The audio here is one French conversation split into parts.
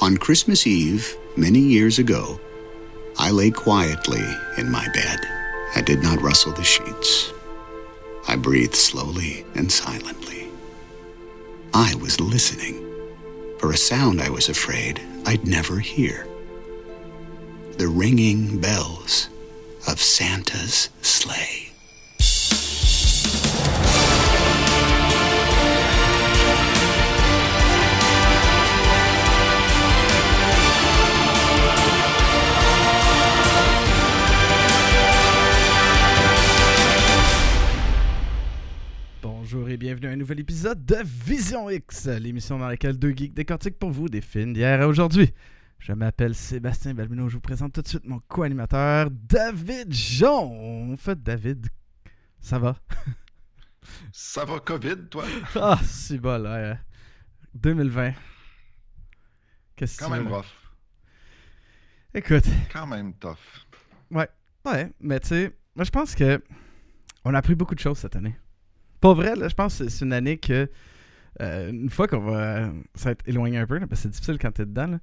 On Christmas Eve, many years ago, I lay quietly in my bed. I did not rustle the sheets. I breathed slowly and silently. I was listening for a sound I was afraid I'd never hear. The ringing bells of Santa's sleigh. Et bienvenue à un nouvel épisode de Vision X, l'émission dans laquelle deux geeks décortiquent pour vous des films d'hier à aujourd'hui. Je m'appelle Sébastien Balbino, je vous présente tout de suite mon co-animateur David Jean. En fait, David, ça va? Ça va COVID, toi? Ah, c'est bon là. 2020. Qu'est-ce que Quand même rough. Écoute, Quand même tough. ouais, mais tu sais, moi je pense que on a appris beaucoup de choses cette année. Pas vrai, là, je pense que c'est une année que, euh, une fois qu'on va s'être éloigné un peu, là, parce que c'est difficile quand t'es dedans, là,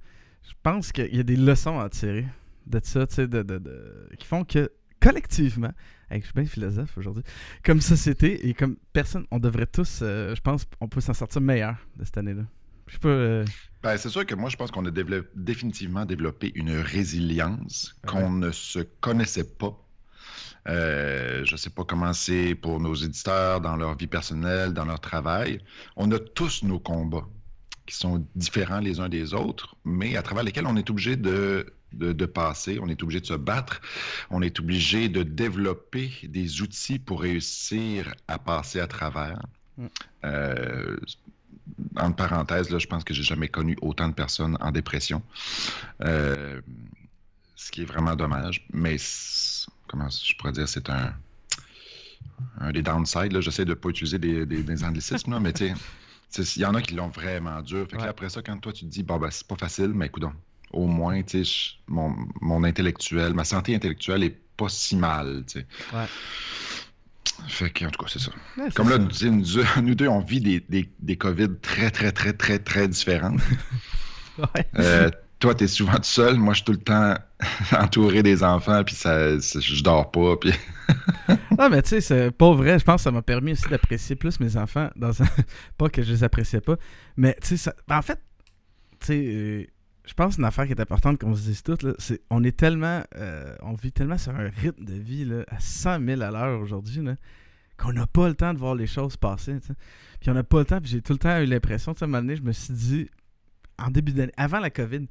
je pense qu'il y a des leçons à tirer de ça, tu sais, de, de- de- qui font que collectivement, hey, je suis bien philosophe aujourd'hui, comme société et comme personne, on devrait tous, euh, je pense, on peut s'en sortir meilleur de cette année-là. Je sais pas. euh, Ben, c'est sûr que moi, je pense qu'on a définitivement développé une résilience Ouais. qu'on ne se connaissait pas. Euh, je ne sais pas comment c'est pour nos éditeurs dans leur vie personnelle, dans leur travail. On a tous nos combats qui sont différents les uns des autres, mais à travers lesquels on est obligé de, de, de passer, on est obligé de se battre, on est obligé de développer des outils pour réussir à passer à travers. Mm. Euh, en parenthèse, là, je pense que j'ai jamais connu autant de personnes en dépression. Euh, ce qui est vraiment dommage. Mais comment je pourrais dire, c'est un, un des downsides. là. J'essaie de ne pas utiliser des, des- des anglicismes, là, mais tu sais, il y en a qui l'ont vraiment dur. Fait que là, Ouais. après ça, quand toi tu te dis, bon, ben, c'est pas facile, mais écoute, au moins, tu sais, mon, mon intellectuel, ma santé intellectuelle est pas si mal, tu sais. Ouais. Fait que, en tout cas, c'est ça. ouais, Comme là, ça. nous, nous deux, on vit des, des, des COVID très, très, très, très, très différentes. Ouais. Euh, toi, tu es souvent tout seul. Moi, je suis tout le temps entouré des enfants, puis ça, je dors pas. Puis... Non, mais tu sais, c'est pas vrai. Je pense que ça m'a permis aussi d'apprécier plus mes enfants. Dans un... pas que je les appréciais pas. Mais tu sais, ça... ben, en fait, tu sais, euh, je pense une affaire qui est importante qu'on se dise toutes, là, c'est on est tellement. euh, on vit tellement sur un rythme de vie là, à 100 000 à l'heure aujourd'hui là, qu'on n'a pas le temps de voir les choses passer. Puis on n'a pas le temps. Puis j'ai tout le temps eu l'impression, tu sais, à un moment donné, je me suis dit, en début d'année, avant la COVID,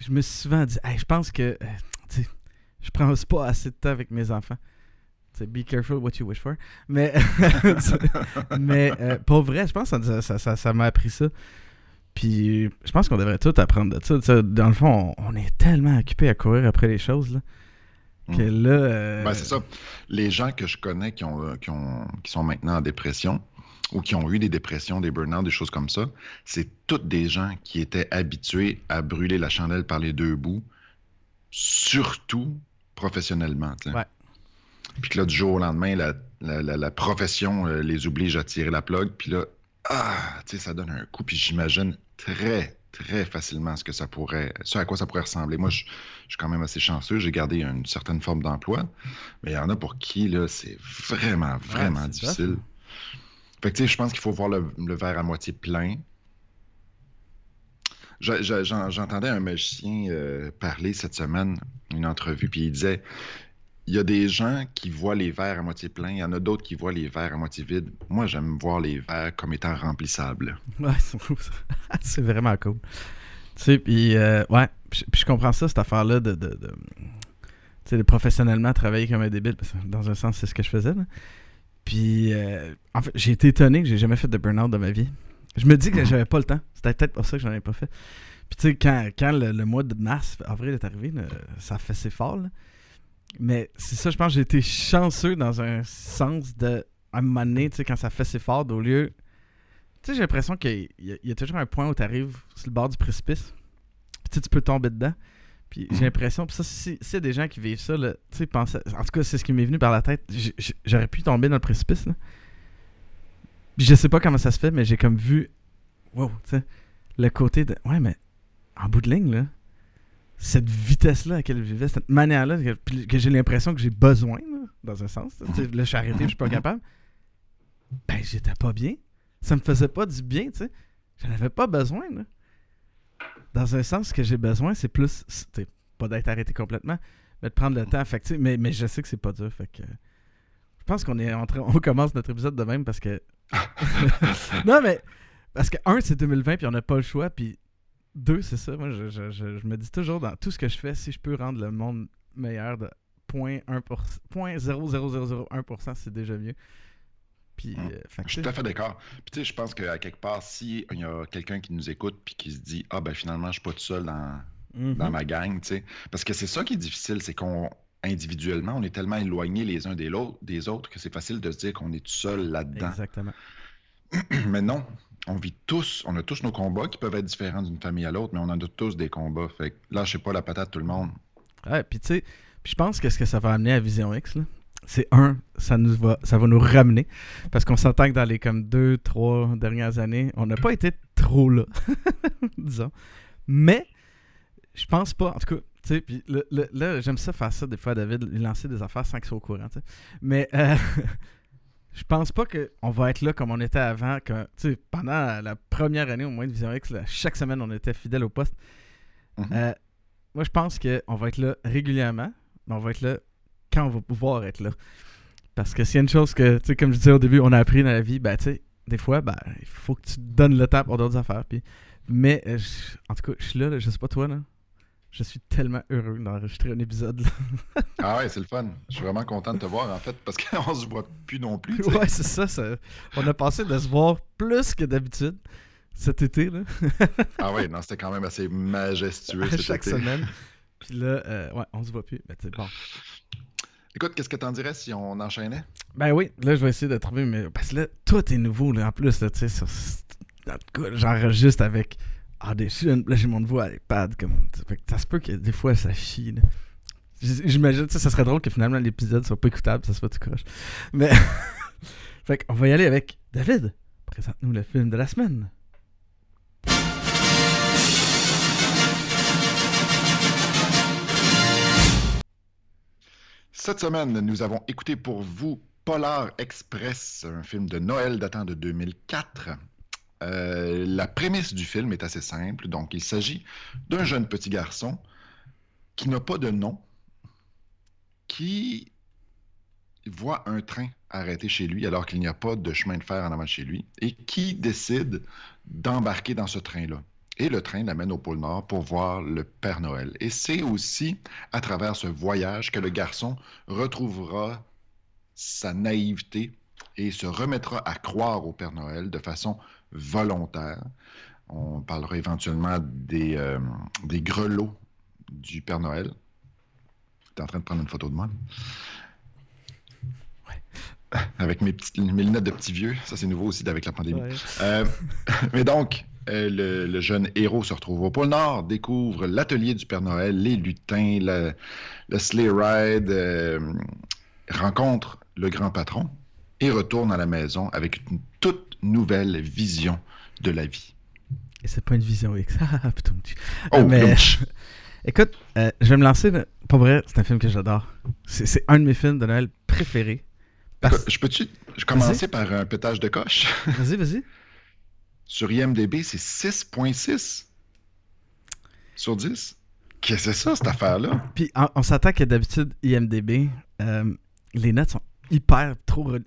je me suis souvent dit, Hey, je pense que, euh, je prends pas assez de temps avec mes enfants. Be careful what you wish for. Mais, mais euh, pour vrai, je pense que ça- ça ça- ça m'a appris ça. Puis je pense qu'on devrait tout apprendre de ça. Dans le fond, on, on est tellement occupé à courir après les choses là, que Mm. là. euh, Ben, c'est ça. Les gens que je connais qui, ont, euh, qui, ont, qui sont maintenant en dépression ou qui ont eu des dépressions, des burn-out, des choses comme ça, c'est toutes des gens qui étaient habitués à brûler la chandelle par les deux bouts, surtout professionnellement. Ouais. Puis que là, du jour au lendemain, la, la- la- la profession euh, les oblige à tirer la plug. Puis là, ah, tu sais, ça donne un coup. Puis j'imagine très, très facilement ce que ça pourrait, ce à quoi ça pourrait ressembler. Moi, je, je suis quand même assez chanceux. J'ai gardé une certaine forme d'emploi. Mais il y en a pour qui, là, c'est vraiment, vraiment difficile. Fait je pense qu'il faut voir le, verre à moitié plein. Je- je- j'en- J'entendais un magicien euh, parler cette semaine, une entrevue, puis il disait il y a des gens qui voient les verres à moitié pleins, il y en a d'autres qui voient les verres à moitié vides. Moi, j'aime voir les verres comme étant remplissables. Ouais, c'est vraiment cool. Tu sais, puis, euh, ouais, puis je comprends ça, cette affaire-là de, professionnellement travailler comme un débile. dans un sens, c'est ce que je faisais. Puis, euh, en fait, j'ai été étonné que j'ai jamais fait de burn-out dans ma vie. Je me dis que j'avais pas le temps. C'était peut-être pour ça que j'en avais pas fait. Puis, tu sais, quand, le, mois de mars, avril est arrivé, là, ça fait c'est fort. Mais c'est ça, je pense j'ai été chanceux dans un sens de. À un moment donné, tu sais, quand ça fait c'est fort, au lieu. Tu sais, j'ai l'impression qu'il y, y a toujours un point où tu arrives sur le bord du précipice. Puis tu peux tomber dedans. Puis j'ai Mhm. l'impression, puis ça, si- s'il y a des gens qui vivent ça, là, tu sais, pensez- en tout cas, c'est ce qui m'est venu par la tête. J'aurais pu tomber dans le précipice, là. Puis je sais pas comment ça se fait, mais j'ai comme vu, wow, tu sais, le côté de, ouais, mais en bout de ligne, là, cette vitesse-là à laquelle je vivais, cette manière-là, que, que j'ai l'impression que j'ai besoin, là, dans un sens. sais, Là, je suis arrêté, je suis pas capable. Ben, j'étais pas bien. Ça me faisait pas du bien, tu sais. J'en avais pas besoin, là. Dans un sens, ce que j'ai besoin, c'est plus, pas d'être arrêté complètement, mais de prendre le temps. Fait que, mais, mais je sais que c'est pas dur, fait que... Je pense qu'on est en train, on commence notre épisode de même parce que... non, mais... Parce que, un, c'est 2020, puis on n'a pas le choix, puis deux, c'est ça. Moi, je, je, je, je me dis toujours dans tout ce que je fais, si je peux rendre le monde meilleur de 0.00001%, c'est déjà mieux. Puis, Hum. euh, Je suis tout à fait d'accord. Puis tu sais, je pense qu'à quelque part, si il y a quelqu'un qui nous écoute puis qui se dit Ah ben finalement, je suis pas tout seul dans, Mhm. dans ma gang, tu sais. Parce que c'est ça qui est difficile, c'est qu'on individuellement, on est tellement éloignés les uns des, autres que c'est facile de se dire qu'on est tout seul là-dedans. Exactement. Mais non, on vit tous, on a tous nos combats qui peuvent être différents d'une famille à l'autre, mais on en a tous des combats. Fait que là, je sais pas la patate tout le monde. Ouais, puis tu sais, puis je pense que ce que ça va amener à Vision X, là, c'est un, ça nous va, ça va nous ramener, parce qu'on s'entend que dans les comme deux, trois dernières années, on n'a pas été trop là, disons. Mais je pense pas, en tout cas, tu sais, puis le- le- là, j'aime ça faire ça des fois, David, lui lancer des affaires sans qu'il soit au courant. Mais euh, je pense pas qu'on va être là comme on était avant, que, pendant la première année au moins de Vision X, là, chaque semaine, on était fidèle au poste. Mhm. Euh, moi, je pense qu'on va être là régulièrement, mais on va être là quand on va pouvoir être là. Parce que s'il y a une chose que, tu sais, comme je disais au début, on a appris dans la vie, ben, tu sais, des fois, ben, il faut que tu te donnes le temps pour d'autres affaires. Puis... Mais, euh, je- en tout cas, je suis là, là, je sais pas toi, là. Je suis tellement heureux d'enregistrer un épisode, là. Ah ouais, c'est le fun. Je suis vraiment content de te voir, en fait, parce qu'on se voit plus non plus. ouais, c'est ça, ça. On a passé de se voir plus que d'habitude cet été, là, Ah ouais, non, c'était quand même assez majestueux. cet chaque été. semaine. Puis là, euh, ouais, on se voit plus. Ben, tu sais, bon. Qu'est-ce que t'en dirais si on enchaînait? Ben oui, là, je vais essayer de trouver, mais parce que là, tout est nouveau, là, en plus, tu sais, sur- j'enregistre avec Audition, là, j'ai mon nouveau iPad, comme, fait que ça se peut que des fois, ça chie, J'imagine, ça serait drôle que finalement l'épisode soit pas écoutable, ça soit tout croche. Mais, fait qu'on va y aller avec David. Présente-nous le film de la semaine. Cette semaine, nous avons écouté pour vous Polar Express, un film de Noël datant de 2004. Euh, la prémisse du film est assez simple. Donc, il s'agit d'un jeune petit garçon qui n'a pas de nom, qui voit un train arrêté chez lui alors qu'il n'y a pas de chemin de fer en avant de chez lui et qui décide d'embarquer dans ce train-là. Et le train l'amène au pôle Nord pour voir le Père Noël. Et c'est aussi à travers ce voyage que le garçon retrouvera sa naïveté et se remettra à croire au Père Noël de façon volontaire. On parlera éventuellement des, euh, des grelots du Père Noël. Tu es en train de prendre une photo de moi. Avec mes, petites, mes lunettes de petit vieux. Ça, c'est nouveau aussi avec la pandémie. Euh, mais donc, euh, le, le jeune héros se retrouve au pôle Nord, découvre l'atelier du Père Noël, les lutins, le, le sleigh ride, euh, rencontre le grand patron et retourne à la maison avec une toute nouvelle vision de la vie. Et c'est pas une vision X. Ah, Oh, mais-. Écoute, euh, je vais me lancer. là. Pas vrai, c'est un film que j'adore. C'est un de mes films de Noël préférés. Parce- Je peux-tu commencer par un pétage de coche? Vas-y, vas-y. Sur IMDB, c'est 6.6 sur 10. Qu'est-ce que c'est ça, cette affaire-là? Puis on, on s'attend que d'habitude, IMDB, euh, les notes sont hyper trop re-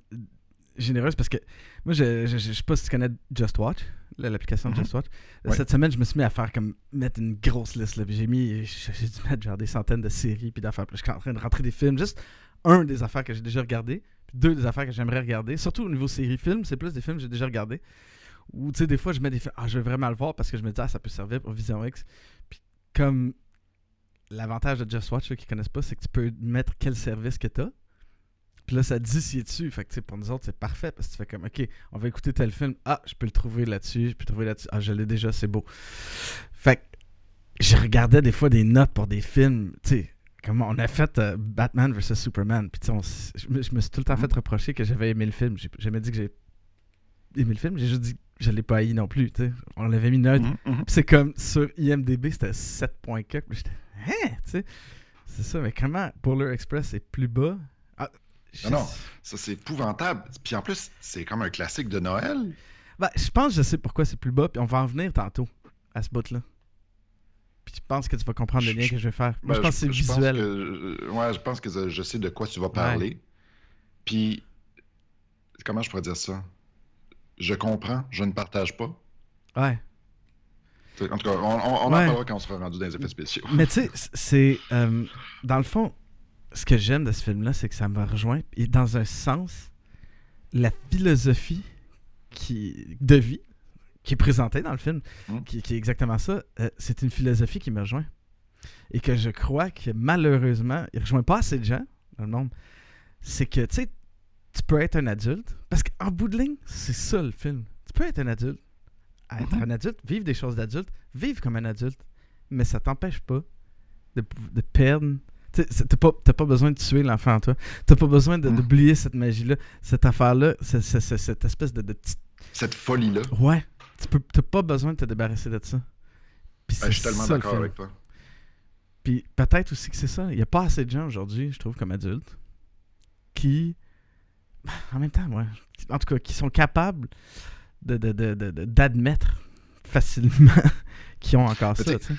généreuses parce que moi, je, je, je sais pas si tu connais Just Watch, l'application Mhm. Just Watch. Ouais. Cette semaine, je me suis mis à faire comme mettre une grosse liste. J'ai mis, j'ai dû mettre genre des centaines de séries puis d'affaires. Puis je suis en train de rentrer des films. Juste un des affaires que j'ai déjà regardées, puis deux des affaires que j'aimerais regarder. Surtout au niveau série films, c'est plus des films que j'ai déjà regardés. Ou tu sais, des fois, je mets des ah, je vais vraiment le voir parce que je me dis, ah, ça peut servir pour Vision X. Puis comme l'avantage de Just Watch, ceux qui connaissent pas, c'est que tu peux mettre quel service que t'as. Puis là, ça dit s'il est dessus. Fait que tu sais, pour nous autres, c'est parfait parce que tu fais comme, ok, on va écouter tel film. Ah, je peux le trouver là-dessus. Je peux le trouver là-dessus. Ah, je l'ai déjà, c'est beau. Fait que je regardais des fois des notes pour des films. Tu sais, comme on a fait euh, Batman vs Superman. Puis tu sais, je me suis tout le temps fait reprocher que j'avais aimé le film. J'ai jamais dit que j'ai aimé le film. J'ai juste dit je l'ai pas haï non plus. tu sais. On l'avait mis neutre. Mhm, mhm. Puis C'est comme sur IMDB, c'était 7.4. Puis J'étais, hein, tu sais. C'est ça, mais comment Polar Express est plus bas? Ah, je- Non, non. Ça, c'est épouvantable. Puis en plus, c'est comme un classique de Noël. Ben, je pense que je sais pourquoi c'est plus bas, puis on va en venir tantôt à ce bout-là. Puis je pense que tu vas comprendre le lien je- que je vais faire. Moi, Ben, je pense que c'est visuel. que- ouais, je pense que je, je sais de quoi tu vas parler. Puis, comment je pourrais dire ça? Je comprends, je ne partage pas. Ouais. En tout cas, on, on- on en parlera quand on sera rendu dans les effets spéciaux. Mais tu sais, c'est. euh, dans le fond, ce que j'aime de ce film-là, c'est que ça me rejoint. Et dans un sens, la philosophie qui, de vie qui est présentée dans le film, Mm. qui, qui est exactement ça, euh, c'est une philosophie qui me rejoint. Et que je crois que malheureusement, il rejoint pas assez de gens dans le monde. C'est que, tu sais, tu peux être un adulte. Parce qu'en bout de ligne, c'est ça le film. Tu peux être un adulte. Être Mhm. un adulte, vivre des choses d'adulte, vivre comme un adulte. Mais ça t'empêche pas de, de perdre. T'as pas, pas besoin de tuer l'enfant en toi. T'as pas besoin Mhm. d'oublier cette magie-là, cette affaire-là, ce- ce- ce- cette espèce de, de petite. Cette folie-là. Ouais. T'as pas besoin de te débarrasser de ça. Puis Ben, je suis tellement d'accord avec toi. Puis peut-être aussi que c'est ça. Il n'y a pas assez de gens aujourd'hui, je trouve, comme adultes, qui. En même temps, ouais. En tout cas, qui sont capables de, de- de- d'admettre facilement qu'ils ont encore Mais ça.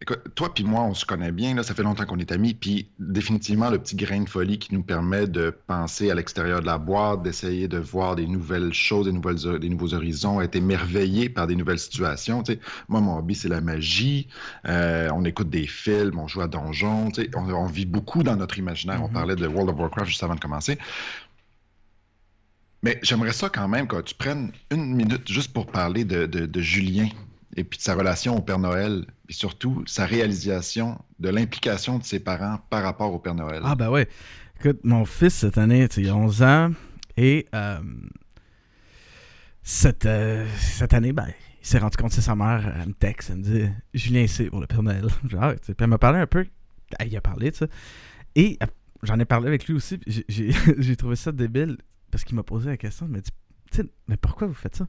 Écoute, toi puis moi, on se connaît bien, là, ça fait longtemps qu'on est amis, puis définitivement le petit grain de folie qui nous permet de penser à l'extérieur de la boîte, d'essayer de voir des nouvelles choses, des, nouvelles, des nouveaux horizons, être émerveillé par des nouvelles situations. Moi, mon hobby, c'est la magie. Euh, on écoute des films, on joue à donjon. tu sais. On, on vit beaucoup dans notre imaginaire. On Mhm. parlait de World of Warcraft juste avant de commencer. Mais j'aimerais ça quand même que tu prennes une minute juste pour parler de, de- Julien et puis de sa relation au Père Noël, et surtout sa réalisation de l'implication de ses parents par rapport au Père Noël. Ah, ben ouais. Écoute, mon fils, cette année, tu sais, il a 11 ans. Et euh, cette, euh, cette année, ben, il s'est rendu compte, c'est sa mère, elle me texte, elle me dit Julien, c'est pour le Père Noël. Dis, Ah, tu sais, puis elle m'a parlé un peu. Elle y a parlé de ça. Et euh, j'en ai parlé avec lui aussi. j'ai trouvé ça débile parce qu'il m'a posé la question. Il m'a dit Tu mais pourquoi vous faites ça?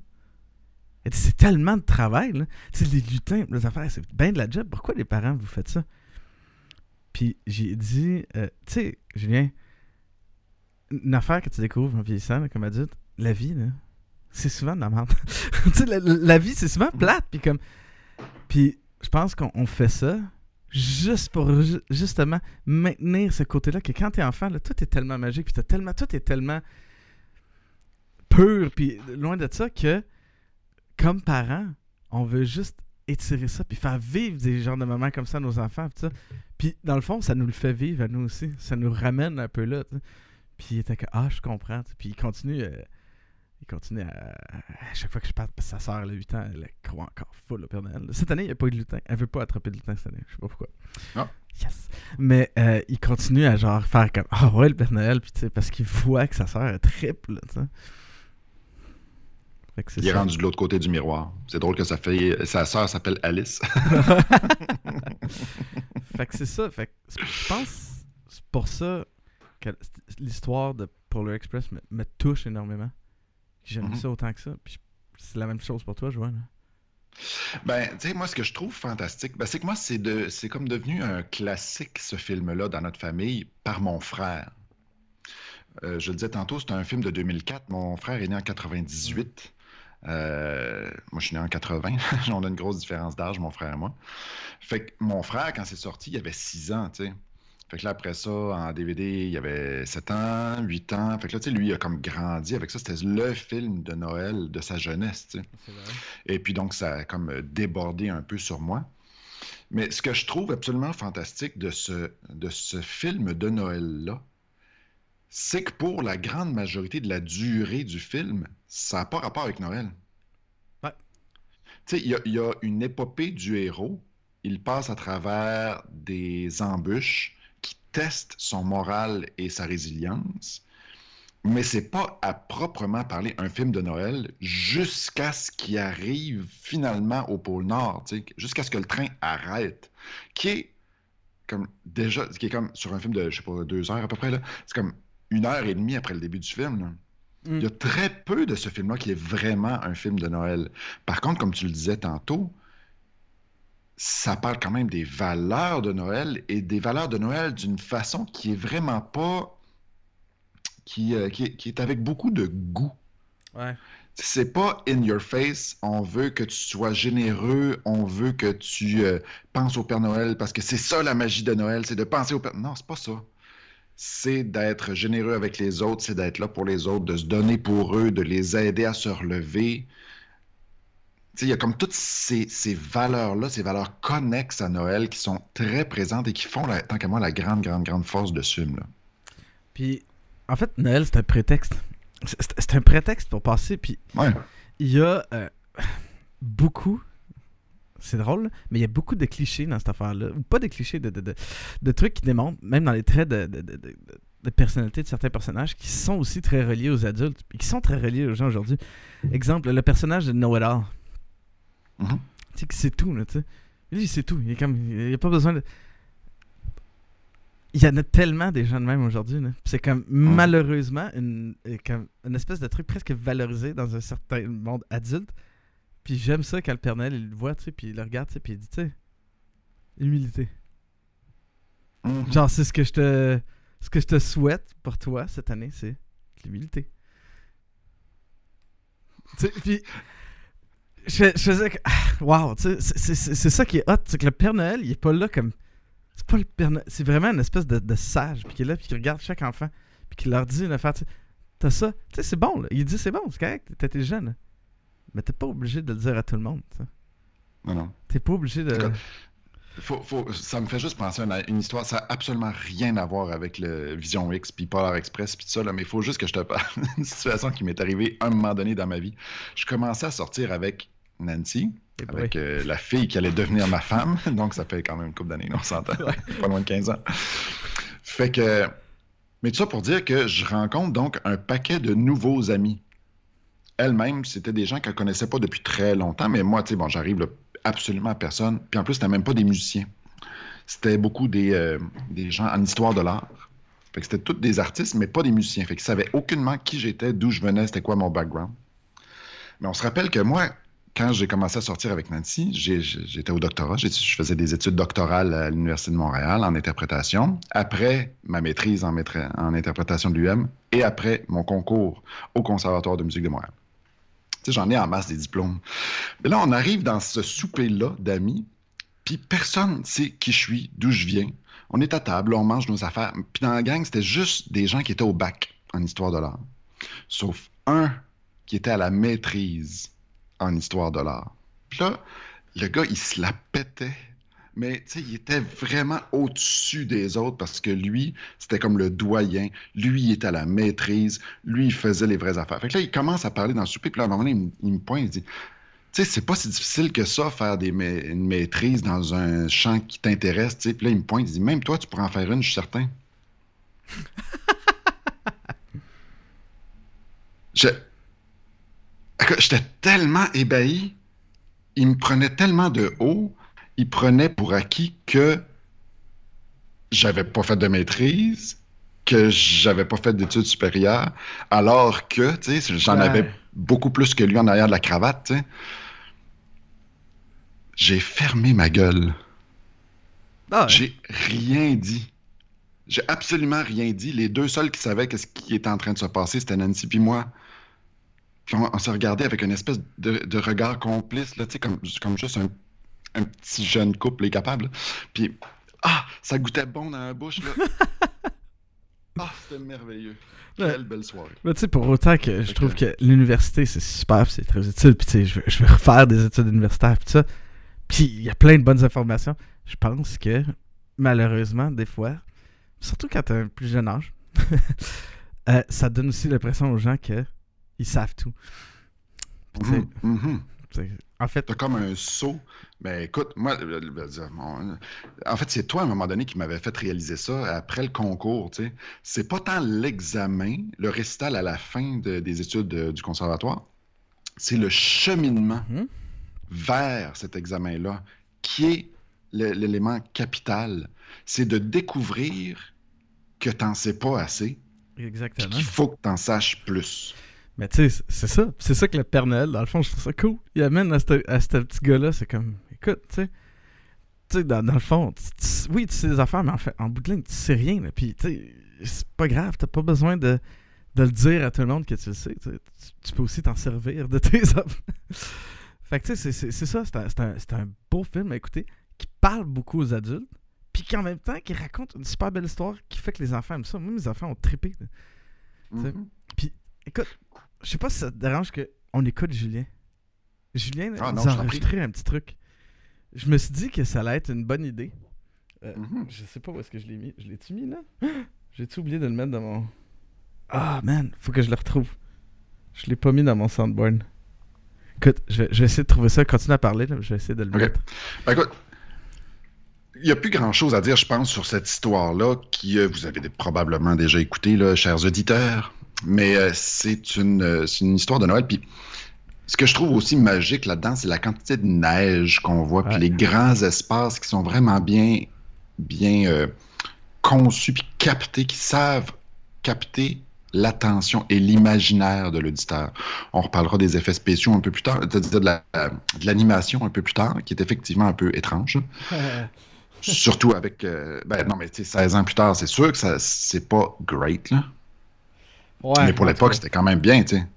C'est tellement de travail, là. Tu sais, les lutins, les affaires, c'est bien de la job. Pourquoi les parents vous faites ça? Puis j'ai dit euh, Tu sais, Julien, une affaire que tu découvres en vieillissant là, comme adulte, la vie, là, c'est souvent de la merde. tu sais, la, la vie, c'est souvent plate. Puis comme. Puis je pense qu'on on fait ça juste pour ju- justement maintenir ce côté-là que quand t'es enfant, là, tout est tellement magique, puis t'as tellement, tout est tellement pur, puis loin de ça que comme parents, on veut juste étirer ça, puis faire vivre des genres de moments comme ça à nos enfants, puis ça. Puis dans le fond, ça nous le fait vivre à nous aussi, ça nous ramène un peu là. Puis il était que ah je comprends, puis il continue. euh, il continue à, à chaque fois que je parle, parce que sa soeur, elle a 8 ans, elle croit encore full au Père Noël. Cette année, il n'y a pas eu de lutin. Elle veut pas attraper de lutin cette année. Je sais pas pourquoi. Ah. Yes. Mais euh, il continue à genre faire comme Ah ouais, le Père Noël, puis parce qu'il voit que sa soeur est triple, Fait Il est ça. rendu de l'autre côté du miroir. C'est drôle que sa, fille, sa sœur s'appelle Alice. fait que c'est ça. Fait que je pense c'est pour ça que l'histoire de Polar Express me, me touche énormément. J'aime Mhm. ça autant que ça. Puis c'est la même chose pour toi, Joanne. Ben, tu sais, moi, ce que je trouve fantastique, ben, c'est que moi, c'est de, c'est comme devenu un classique, ce film-là, dans notre famille, par mon frère. Euh, je le disais tantôt, c'est un film de 2004. Mon frère est né en 98. Euh, moi, je suis né en 80. On a une grosse différence d'âge, mon frère et moi. Fait que mon frère, quand c'est sorti, il avait 6 ans, tu sais. Fait que là, après ça, en DVD, il y avait 7 ans, 8 ans. Fait que là, tu sais, lui, il a comme grandi avec ça. C'était le film de Noël de sa jeunesse, tu sais. Et puis donc, ça a comme euh, débordé un peu sur moi. Mais ce que je trouve absolument fantastique de ce, de ce film de Noël-là, c'est que pour la grande majorité de la durée du film, ça n'a pas rapport avec Noël. Ouais. Tu sais, il y a, il y a une épopée du héros. Il passe à travers des embûches qui testent son moral et sa résilience. Mais c'est pas à proprement parler un film de Noël jusqu'à ce qu'il arrive finalement au pôle Nord, jusqu'à ce que le train arrête, qui est comme déjà, qui est comme sur un film de, je sais pas, deux heures à peu près, c'est comme une heure et demie après le début du film. là. Il y a très peu de ce film-là qui est vraiment un film de Noël. Par contre, comme tu le disais tantôt, ça parle quand même des valeurs de Noël et des valeurs de Noël d'une façon qui est vraiment pas. qui, euh, qui, est, qui est avec beaucoup de goût. Ouais. C'est pas in your face, on veut que tu sois généreux, on veut que tu euh, penses au Père Noël parce que c'est ça la magie de Noël, c'est de penser au Père Non, c'est pas ça. C'est d'être généreux avec les autres, c'est d'être là pour les autres, de se donner pour eux, de les aider à se relever. Il y a comme toutes ces, ces valeurs-là, ces valeurs connexes à Noël qui sont très présentes et qui font, la- tant qu'à moi, la grande, grande, grande force de film-là. Puis, en fait, Noël, c'est un prétexte. C'est- un prétexte pour passer. Puis, Ouais. il y a euh, beaucoup. C'est drôle, mais il y a beaucoup de clichés dans cette affaire-là. Ou pas de clichés, de, de, de, de trucs qui démontrent, même dans les traits de, de, de, de- de personnalité de certains personnages, qui sont aussi très reliés aux adultes, et qui sont très reliés aux gens aujourd'hui. Exemple, le personnage de Know-It-All. Mhm. Tu sais, qui sait tout, là, tu sais. Lui, il sait tout. Il est comme. Il n'y a pas besoin de. Il y en a tellement des gens de même aujourd'hui. C'est comme malheureusement une, comme une espèce de truc presque valorisé dans un certain monde adulte. Puis j'aime ça quand le Père Noël il le voit, tu sais, puis il le regarde, tu sais, puis il dit, tu sais, humilité. Mhm. Genre, c'est ce que je te ce que je te souhaite pour toi cette année, c'est l'humilité. Tu sais, puis je, je faisais que, ah, wow, tu sais, c'est- c'est c'est- c'est ça qui est hot, c'est que le Père Noël, il est pas là comme c'est pas le Père Noël, c'est vraiment une espèce de, de sage, puis qui est là, puis qui regarde chaque enfant, puis qui leur dit une affaire, tu sais, t'as ça, tu sais, c'est bon, là. il dit c'est bon, c'est correct, t'es là. Mais t'es pas obligé de le dire à tout le monde, sais. Non, non. t'es pas obligé de... Faut, faut- ça me fait juste penser à une, histoire. Ça n'a absolument rien à voir avec le Vision X, puis Polar Express, puis tout ça, là, mais il faut juste que je te parle d'une situation qui m'est arrivée à un moment donné dans ma vie. Je commençais à sortir avec Nancy, Eh avec euh, la fille qui allait devenir ma femme. Donc, ça fait quand même une couple d'années, on s'entend. Pas loin de 15 ans. Fait que. Mais tout ça pour dire que je rencontre donc un paquet de nouveaux amis. Elle-même, c'était des gens qu'elle connaissait pas depuis très longtemps, mais moi, tu sais, bon, j'arrive absolument à personne. Puis en plus, c'était même pas des musiciens. C'était beaucoup des, euh, des gens en histoire de l'art. Fait que c'était tous des artistes, mais pas des musiciens. Fait qu'ils savaient aucunement qui j'étais, d'où je venais, c'était quoi mon background. Mais on se rappelle que moi, quand j'ai commencé à sortir avec Nancy, j'étais au doctorat. Je faisais des études doctorales à l'Université de Montréal en interprétation. Après ma maîtrise en, maîtrise- en interprétation de l'UM et après mon concours au Conservatoire de musique de Montréal. J'en ai en masse des diplômes. Mais là, on arrive dans ce souper-là d'amis, puis personne ne sait qui je suis, d'où je viens. On est à table, on mange nos affaires. Puis dans la gang, c'était juste des gens qui étaient au bac en histoire de l'art. Sauf un qui était à la maîtrise en histoire de l'art. Puis là, le gars, il se la pétait. Mais il était vraiment au-dessus des autres parce que lui, c'était comme le doyen. Lui, il était à la maîtrise. Lui, il faisait les vraies affaires. Fait là, il commence à parler dans le souper. Puis là, à un moment donné, il, me- pointe, il dit Tu sais, c'est pas si difficile que ça, faire des une maîtrise dans un champ qui t'intéresse. Puis là, il me pointe, il dit Même toi, tu pourrais en faire une, je suis certain. J'étais tellement ébahi. Il me prenait tellement de haut. Il prenait pour acquis que j'avais pas fait de maîtrise, que j'avais pas fait d'études supérieures, alors que, tu sais, j'en Ouais. avais beaucoup plus que lui en arrière de la cravate, tu sais. J'ai fermé ma gueule. Ah, ouais. J'ai rien dit. J'ai absolument rien dit. Les deux seuls qui savaient qu'est-ce qui était en train de se passer, c'était Nancy puis moi. Puis on, on se regardait avec une espèce de, de regard complice, là, tu sais, comme, comme juste un, un petit jeune couple est capable. là. Puis, ah, ça goûtait bon dans la bouche, là. Ah, c'était merveilleux. Quelle belle soirée. Mais tu sais, pour autant que je trouve que- que l'université, c'est super, c'est très utile, puis tu sais, je veux, je veux refaire des études universitaires, puis ça. Puis il y a plein de bonnes informations. Je pense que, malheureusement, des fois, surtout quand t'as un plus jeune âge, euh, ça donne aussi l'impression aux gens que ils savent tout. Puis, tu sais, En fait, T'as comme un saut. Mais écoute, moi, euh, en fait, c'est toi à un moment donné qui m'avait fait réaliser ça après le concours. tu sais. C'est pas tant l'examen, le récital à la fin de- des études du conservatoire, c'est le cheminement Mhm. vers cet examen-là qui est l'élément capital. C'est de découvrir que t'en sais pas assez, exactement. qu'il faut que t'en saches plus. Mais tu sais, c'est ça. C'est ça que le Père Noël, dans le fond, je trouve ça cool. Il amène à ce à petit gars-là, c'est comme, écoute, tu sais, tu dans, dans le fond, oui, tu sais des affaires, mais en fait, en bout de ligne, tu sais rien. Puis, tu sais, c'est pas grave, t'as pas besoin de, de le dire à tout le monde que tu le sais. tu peux aussi t'en servir de tes affaires. fait que, tu sais, c'est- ça, c'est un, un, un beau film à écouter qui parle beaucoup aux adultes, puis qui en même temps, qui raconte une super belle histoire qui fait que les enfants aiment ça. Moi, mes enfants ont trippé. Écoute, je sais pas si ça te dérange qu'on écoute Julien. Julien Ah nous non, a enregistré un petit truc. Je me suis dit que ça allait être une bonne idée. Euh, Mhm. Je sais pas où est-ce que je l'ai mis. Je l'ai-tu mis là? J'ai-tu oublié de le mettre dans mon... Ah man, faut que je le retrouve. Je l'ai pas mis dans mon soundboard. Écoute, je vais, je vais essayer de trouver ça. Continue à parler, là. je vais essayer de le mettre. Ben, écoute, il n'y a plus grand-chose à dire, je pense, sur cette histoire-là, qui euh, vous avez probablement déjà écouté, là, chers auditeurs. Mais euh, c'est une, euh, une histoire de Noël. Puis ce que je trouve aussi magique là-dedans, c'est la quantité de neige qu'on voit, puis Ouais. les grands espaces qui sont vraiment bien, bien euh, conçus, puis captés, qui savent capter l'attention et l'imaginaire de l'auditeur. On reparlera des effets spéciaux un peu plus tard, c'est-à-dire de la- de l'animation un peu plus tard, qui est effectivement un peu étrange. Surtout avec. euh, ben non, mais tu sais, 16 ans plus tard, c'est sûr que ça c'est pas great, là. Ouais, mais pour l'époque, c'était quand même bien, tu sais.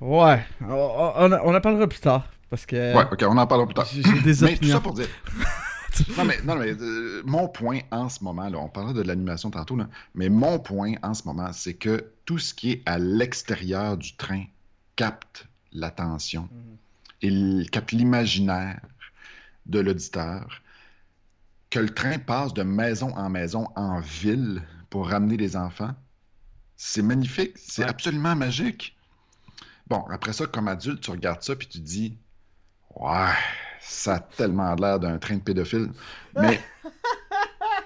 Ouais, on, on, on en parlera plus tard. Parce que Ouais, ok, on en parlera plus tard. j'ai des Mais tout opinions. ça pour dire. non, mais, non, mais euh, mon point en ce moment, là, on parlait de l'animation tantôt, là, mais mon point en ce moment, c'est que tout ce qui est à l'extérieur du train capte l'attention Mhm. et l- capte l'imaginaire de l'auditeur. Que le train passe de maison en maison en ville pour ramener les enfants, c'est magnifique, c'est Ouais. absolument magique. Bon, après ça, comme adulte, tu regardes ça puis tu dis Ouais, ça a tellement l'air d'un train de pédophile. Mais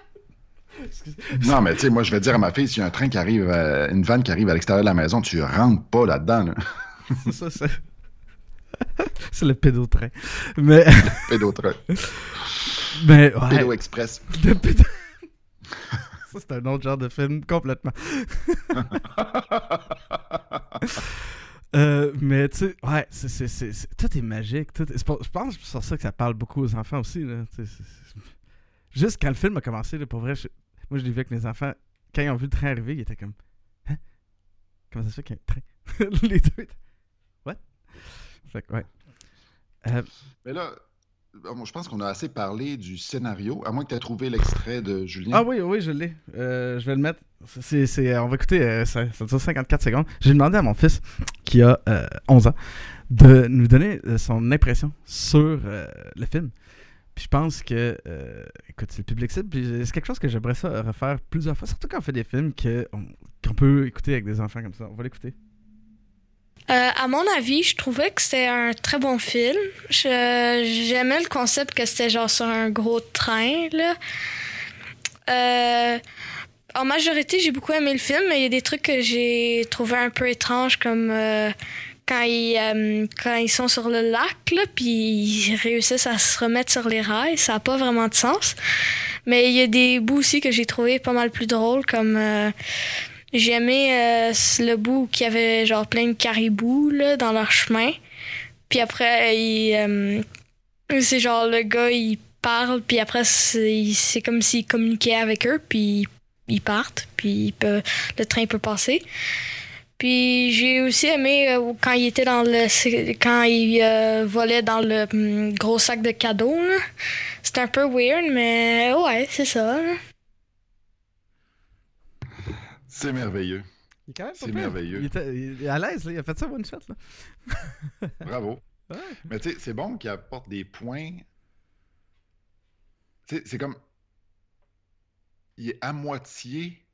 non, mais tu sais, moi, je vais dire à ma fille, s'il y a un train qui arrive, euh, une vanne qui arrive à l'extérieur de la maison, tu rentres pas là-dedans. Là. C'est ça, c'est. c'est le pédotrain. Mais. Pédotrain. Mais. Ouais. Pédo Express. Le pédo- Ça, c'est un autre genre de film complètement. Euh, mais tu sais, ouais, c'est, c'est, c'est, c'est- tout est magique. Tout est- je pense que c'est sur ça que ça parle beaucoup aux enfants aussi. Là, Juste quand le film a commencé, là, pour vrai, je- moi je l'ai vu avec mes enfants. Quand ils ont vu le train arriver, ils étaient comme Hein? Comment ça se fait qu'il y a un train? Les deux étaient What Fait que, ouais. Euh, Mais là, bon, je pense qu'on a assez parlé du scénario, à moins que tu aies trouvé l'extrait de Julien. Ah oui, oui, je l'ai. Euh, je vais le mettre. C'est- on va écouter, euh, ça, ça dure 54 secondes. J'ai demandé à mon fils, qui a euh, 11 ans, de nous donner euh, son impression sur euh, le film. Puis je pense que, euh, écoute, c'est le public cible. C'est quelque chose que j'aimerais ça refaire plusieurs fois, surtout quand on fait des films que on- qu'on peut écouter avec des enfants comme ça. On va l'écouter. Euh, à mon avis, je trouvais que c'était un très bon film. J'aimais le concept que c'était genre sur un gros train, là. Euh, en majorité, j'ai beaucoup aimé le film, mais il y a des trucs que j'ai trouvé un peu étranges, comme euh, quand, ils, euh, quand ils sont sur le lac, là, puis ils réussissent à se remettre sur les rails. Ça n'a pas vraiment de sens. Mais il y a des bouts aussi que j'ai trouvé pas mal plus drôles, comme... j'ai aimé euh, le bout qui avait genre plein de caribous dans leur chemin. Puis après, euh, c'est genre le gars, il parle, puis après, c'est comme s'il communiquait avec eux, puis ils partent, puis le train peut passer. Puis j'ai aussi aimé euh, quand il était dans le. quand il volait dans le hum, gros sac de cadeaux. C'était un peu weird, mais ouais, c'est ça. C'est merveilleux. Il est quand même C'est merveilleux. Il, était- il est à l'aise, il a fait ça one shot. Là. Bravo. Ouais. Mais tu sais, c'est bon qu'il apporte des points. Tu sais, c'est comme. Il est à moitié.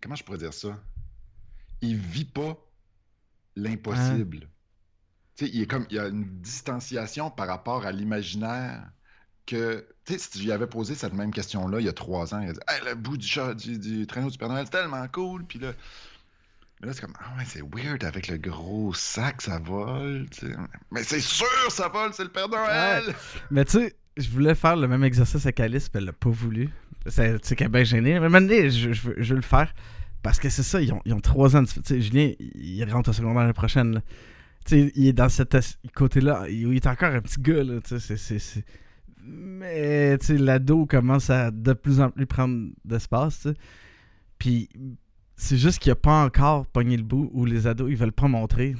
Comment je pourrais dire ça? Il vit pas l'impossible. Tu sais, il est comme. Il y a une distanciation par rapport à l'imaginaire que. Tu sais, avais posé cette même question-là il y a trois ans, il a dit Hey, le bout du chat du, du traîneau du Père Noël, c'est tellement cool. Puis là. Mais là, c'est comme, ah ouais, c'est weird avec le gros sac, ça vole. Mais c'est sûr, ça vole, c'est le Père Noël. Mais tu sais, je voulais faire le même exercice avec Alice, puis elle l'a pas voulu. C'est- qu'elle est bien gênée. Mais maintenant, je, je veux, je veux le faire Parce que c'est ça, ils ont, trois ans. Tu sais, Julien, il rentre au secondaire l'année prochaine. Tu sais, il est dans cet côté-là, il, il est encore un petit gars, là, tu sais, c'est- Mais, tu sais, l'ado commence à de plus en plus prendre d'espace, tu sais. Puis, c'est juste qu'il a pas encore pogné le bout où les ados, ils veulent pas montrer.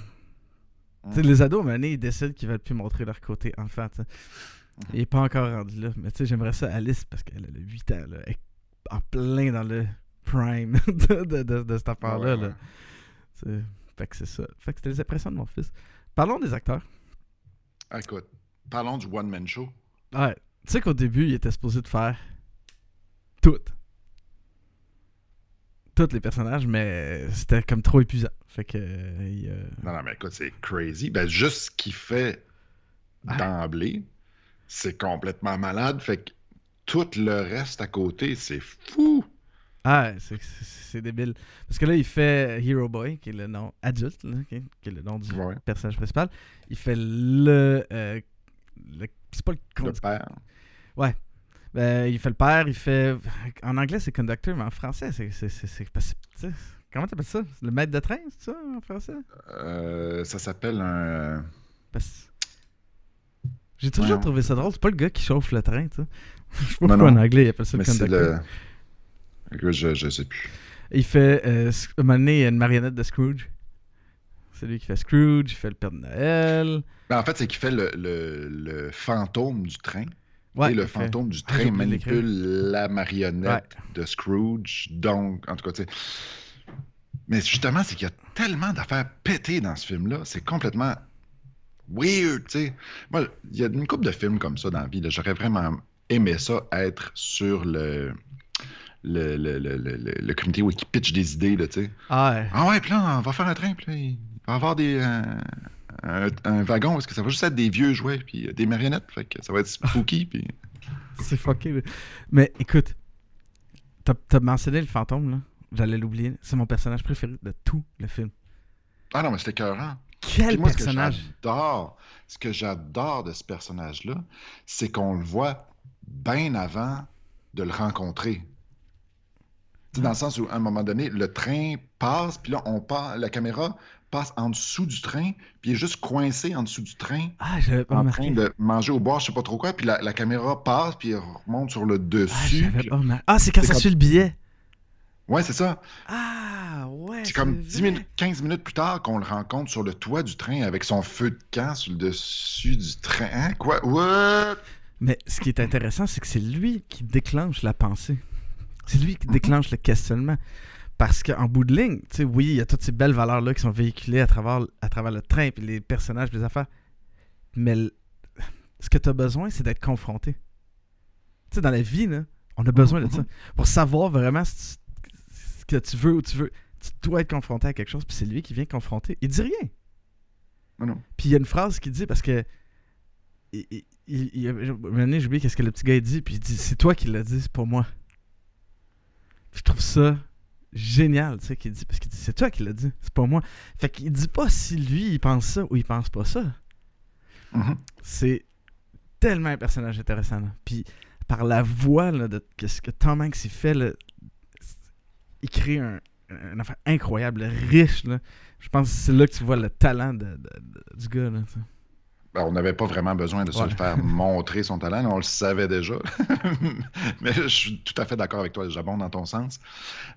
Tu sais, les ados, à un moment donné, ils décident qu'ils veulent plus montrer leur côté enfant, tu sais. Il est pas encore rendu là. Mais tu sais, j'aimerais ça Alice parce qu'elle a 8 ans, là. Elle est en plein dans le prime de, de, de, de cette affaire-là, Ouais, ouais. Fait que c'est ça. Fait que c'était les impressions de mon fils. Parlons des acteurs. Ah, Écoute, parlons du one-man show. Ouais. Tu sais qu'au début, il était supposé de faire toutes. Tous les personnages, mais c'était comme trop épuisant. Fait que. euh, il, euh, Non, non, mais écoute, c'est crazy. Ben, juste ce qu'il fait Ah. d'emblée, c'est complètement malade. Fait que tout le reste à côté, c'est fou. Ah, c'est- débile. Parce que là, il fait Hero Boy, qui est le nom adulte, là, qui, qui est le nom du Ouais. personnage principal. Il fait le. euh, le- c'est pas le, Le conducteur. père. Ben, il fait le père, il fait. En anglais, c'est conducteur, mais en français, c'est. Comment t'appelles ça? Le maître de train, c'est ça en français? Euh, ça s'appelle un. Parce- J'ai toujours trouvé ça drôle. C'est pas le gars qui chauffe le train, tu sais. Je sais pas pourquoi en anglais, il appelle ça le Mais c'est conducteur. le. Je, je sais plus. Il fait. Euh, Sc- un moment donné, il y a une marionnette de Scrooge. C'est lui qui fait Scrooge, il fait le Père de Noël. Ben, en fait, c'est qu'il fait le, le- le fantôme du train. Ouais, et le fait- fantôme du Ah, train l'écrire. manipule la marionnette de Scrooge. Donc, en tout cas, tu sais. Mais justement, c'est qu'il y a tellement d'affaires pétées dans ce film-là. C'est complètement weird, tu sais. Moi, il y a une couple de films comme ça dans la vie. J'aurais vraiment aimé ça, être sur le. Le, le, le, le, comité où ils pitch des idées, là, tu sais. Ah ouais. Ah ouais, puis là, on va faire un train, puis là, il va avoir des, euh, un, un wagon, parce que ça va juste être des vieux jouets, puis euh, des marionnettes, fait que ça va être spooky, puis... C'est fucké. Mais écoute, t'as t'as mentionné le fantôme, là. J'allais l'oublier. C'est mon personnage préféré de tout le film. Ah non, mais c'était écœurant. Quel Puis moi, personnage ce que j'adore de ce personnage-là, c'est qu'on le voit bien avant de le rencontrer. Dans le sens où, à un moment donné, le train passe, puis là, on part, la caméra passe en dessous du train, puis il est juste coincé en dessous du train, Ah, j'avais pas en remarqué. train de manger au boire, je sais pas trop quoi, puis la, la caméra passe, puis elle remonte sur le Ah, dessus. j'avais puis- pas remarqué. Ah, c'est quand ça suit le billet. Ouais, c'est ça. Ah, ouais. C'est comme vrai. 10 minutes, 15 minutes plus tard qu'on le rencontre sur le toit du train avec son feu de camp sur le dessus du train. Hein? Quoi? What? Mais ce qui est intéressant, c'est que c'est lui qui déclenche la pensée. C'est lui qui déclenche le questionnement. Parce qu'en bout de ligne, tu sais, oui, il y a toutes ces belles valeurs-là qui sont véhiculées à travers, à travers le train, puis les personnages, puis les affaires. Mais ce que tu as besoin, c'est d'être confronté. Tu sais, dans la vie, là, on a besoin de ça. Pour savoir vraiment ce que tu veux ou tu veux, tu dois être confronté à quelque chose, puis c'est lui qui vient confronter. Il dit rien. Non. Puis il y a une phrase qu'il dit parce que. Il, il, il, j'ai oublié qu'est-ce que le petit gars dit, puis il dit C'est toi qui l'as dit, c'est pas moi. Puis je trouve ça génial, tu sais, qu'il dit, parce qu'il dit C'est toi qui l'as dit, c'est pas moi. Fait qu'il dit pas si lui il pense ça ou il pense pas ça. Mhm. C'est tellement un personnage intéressant. là. Puis par la voix là, de ce que Tom Hanks il fait, là, il crée un, un affaire incroyable, riche. Là. Je pense que c'est là que tu vois le talent de, de- de- du gars. Là, tu sais. Ben, on n'avait pas vraiment besoin de se Ouais. le faire montrer son talent, on le savait déjà. Mais je suis tout à fait d'accord avec toi, j'abonde dans ton sens.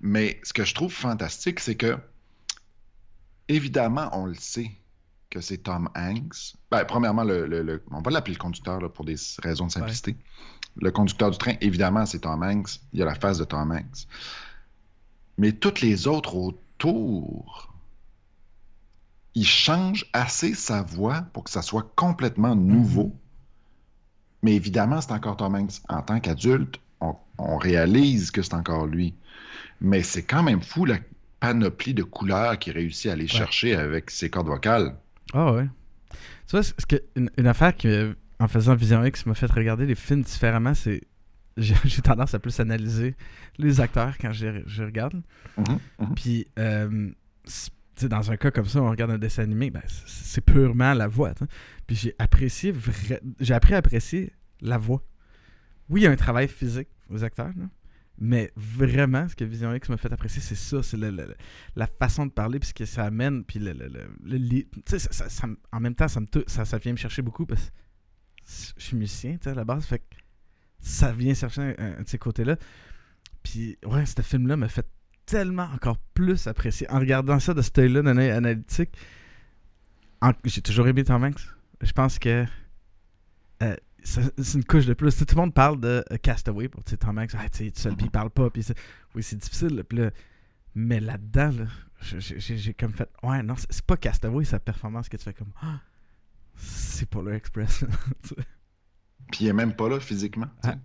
Mais ce que je trouve fantastique, c'est que, évidemment, on le sait que c'est Tom Hanks. Ben, premièrement, le, le- le- on va l'appeler le conducteur là, pour des raisons de simplicité. Le conducteur du train, évidemment, c'est Tom Hanks. Il y a la face de Tom Hanks. Mais toutes les autres autour, il change assez sa voix pour que ça soit complètement nouveau. Mais évidemment, c'est encore Tom Hanks. En tant qu'adulte, on, on réalise que c'est encore lui. Mais c'est quand même fou la panoplie de couleurs qu'il réussit à aller chercher avec ses cordes vocales. Ah ouais. Tu vois, ce que, une, une affaire qui, euh, en faisant Vision X, m'a fait regarder les films différemment, c'est. J'ai tendance à plus analyser les acteurs quand je, je regarde. Mhm, mhm. Puis, euh, dans un cas comme ça, on regarde un dessin animé, ben, c'est- purement la voix. Puis j'ai apprécié, j'ai appris à apprécier la voix. Oui, il y a un travail physique aux acteurs, Mais vraiment, ce que Vision X m'a fait apprécier, c'est ça. C'est la façon de parler, puis ce que ça amène, puis le, le, en même temps, ça, me ça, ça vient me chercher beaucoup parce que je suis musicien, à la base. Fait que ça vient chercher un, un de ces côtés-là. Puis, ouais, ce film-là m'a fait tellement encore plus apprécier. En regardant ça de ce œil-là, d'un œil analytique, en- j'ai toujours aimé Tom Hanks. Je pense que euh, c'est une couche de plus. Tout le monde parle de euh, Castaway pour Tom Hanks. Ah, tu seul, puis il parle pas. Puis oui, c'est difficile. là, puis là, mais là-dedans, là, j'ai- comme fait Ouais, non, c'est pas Castaway, sa performance que tu fais comme Ah, c'est Polar Express. Puis il est même pas là physiquement. Ah.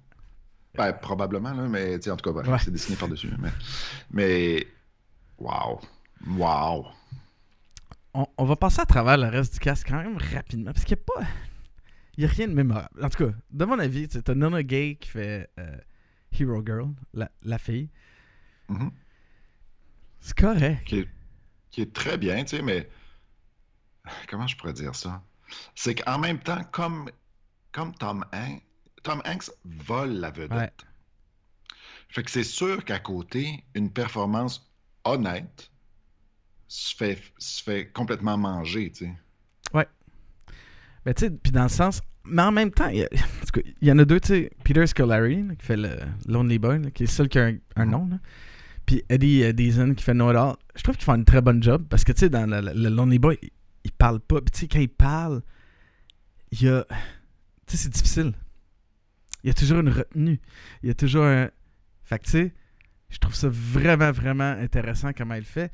Ben, probablement, là, mais en tout cas, ben, Ouais. c'est dessiné par-dessus. Mais, mais, wow. Wow. on, on va passer à travers le reste du cast quand même rapidement. Parce qu'il n'y a pas. Il n'y a rien de mémorable. En tout cas, de mon avis, tu as Nona Gay qui fait euh, Hero Girl, la, la fille. Mhm. C'est correct. Qui, est, qui est très bien, tu sais, mais comment je pourrais dire ça? C'est qu'en même temps, comme, comme Tom Hanks, Tom Hanks vole la vedette. Ouais. Fait que c'est sûr qu'à côté, une performance honnête se fait, se fait complètement manger, tu sais. Mais tu sais, puis dans le sens. Mais en même temps, il y, a- en y a deux, tu sais. Peter Scolari, là, qui fait le Lonely Boy, là, qui est le seul qui a un, un nom. Là. Puis Eddie euh, Deason, qui fait It All. Je trouve qu'ils font une très bonne job. Parce que, tu sais, dans le Lonely Boy, il, il parle pas. Puis, tu sais, quand il parle, il y a. Tu sais, c'est difficile. Il y a toujours une retenue. Il y a toujours un. Fait que, tu sais, je trouve ça vraiment, vraiment intéressant comment il fait.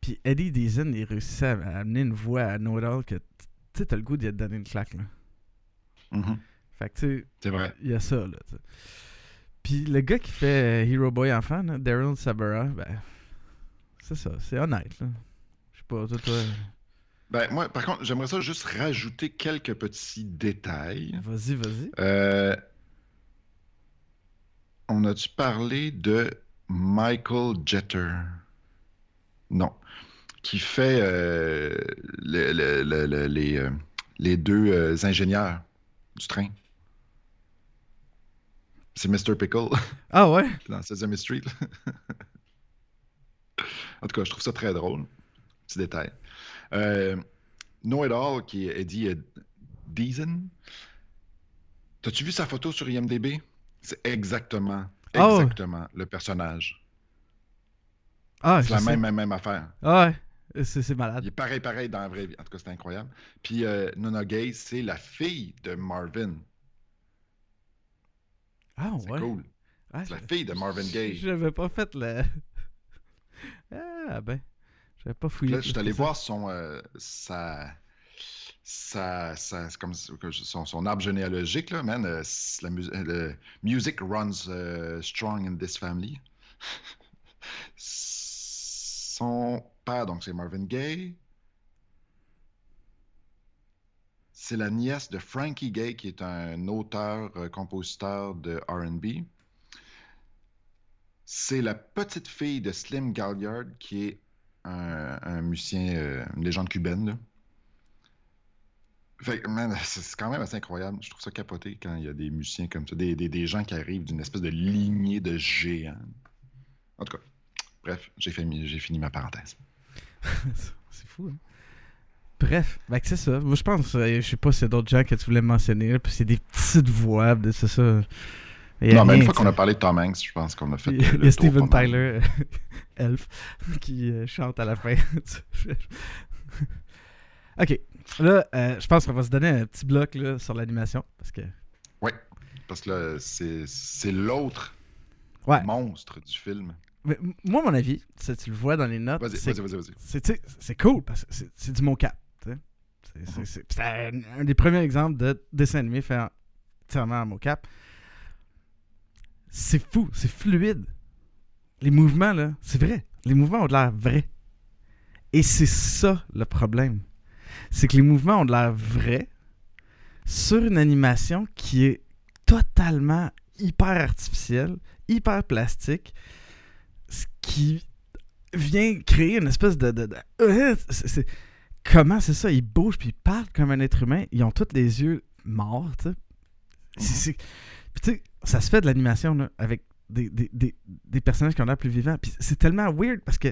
Puis Eddie Deason, il réussit à, à amener une voix à All que, tu sais, t'as le goût d'y donner une claque, là. Mhm. Fait que, tu sais, C'est vrai. il y a ça, là. Puis le gars qui fait euh, Hero Boy enfant, là, Daryl Sabara, ben, c'est ça, c'est honnête, là. Je sais pas, toi, toi, Ben, moi, par contre, j'aimerais ça juste rajouter quelques petits détails. vas-y, vas-y. Euh, on a-tu parlé de Michael Jeter? Non. Qui fait euh, le- le- le- le- les, euh, les deux euh, ingénieurs du train. C'est Mr. Pickle Ah ouais? dans Sesame Street. en tout cas, je trouve ça très drôle. Petit détail. Euh, Know It All, qui est Eddie euh, Deason. T'as-tu vu sa photo sur IMDb? C'est exactement, Ah exactement le personnage. Ah, C'est la même, même, même affaire. Ah ouais, c'est c'est Il malade. est pareil, pareil dans la vraie vie. En tout cas, c'est incroyable. Puis euh, Nona Gay, c'est la fille de Marvin. Ah C'est ouais? cool. Ah, C'est la fille de Marvin Gaye. J'avais pas fait le... Ah ben, j'avais pas fouillé. Là, je suis allé voir son, euh, sa, sa- c'est comme son, arbre généalogique, là, man. euh, la euh, le runs euh, strong in this family. Son père, donc, c'est Marvin Gaye. C'est la nièce de Frankie Gaye, qui est un auteur-compositeur de RB. C'est la petite fille de Slim Galliard, qui est un, musicien, euh, une légende cubaine. Fait que, man, c'est c'est quand même assez incroyable. Je trouve ça capoté quand il y a des musiciens comme ça, des, des- des gens qui arrivent d'une espèce de lignée de géants. En tout cas, bref, j'ai fini, j'ai fini ma parenthèse. c'est fou, hein? Bref, ben c'est ça. Moi, je pense, euh, je sais pas y a d'autres gens que tu voulais mentionner, puis c'est des petites voix, de- c'est ça. Non, mais une rien, fois qu'on a parlé de Tom Hanks, je pense qu'on a fait. Il y a, il y le a Steven. Tyler, Elf, qui euh, chante à la fin. ok. Là, euh, je pense qu'on va se donner un petit bloc là, sur l'animation. Parce que. Oui, parce que là, c'est c'est l'autre Ouais. monstre du film. Mais moi, mon avis, tu, tu le vois dans les notes. Vas-y, c'est- vas-y, vas-y, c'est cool parce que c'est- c'est du mocap. sais. C'est- un, un des premiers exemples de dessin animé fait en- entièrement en mocap. C'est fou, c'est fluide. Les mouvements, là, c'est vrai. Les mouvements ont de l'air vrais. Et c'est ça le problème. C'est que les mouvements ont de l'air vrais sur une animation qui est totalement hyper artificielle, hyper plastique, ce qui vient créer une espèce de... de- de- euh, Comment c'est ça? Ils bougent puis ils parlent comme un être humain. Ils ont tous les yeux morts, tu sais. Puis sais, ça se fait de l'animation, avec des, des, des, des personnages qui ont l'air plus vivants. Puis c'est tellement weird parce que,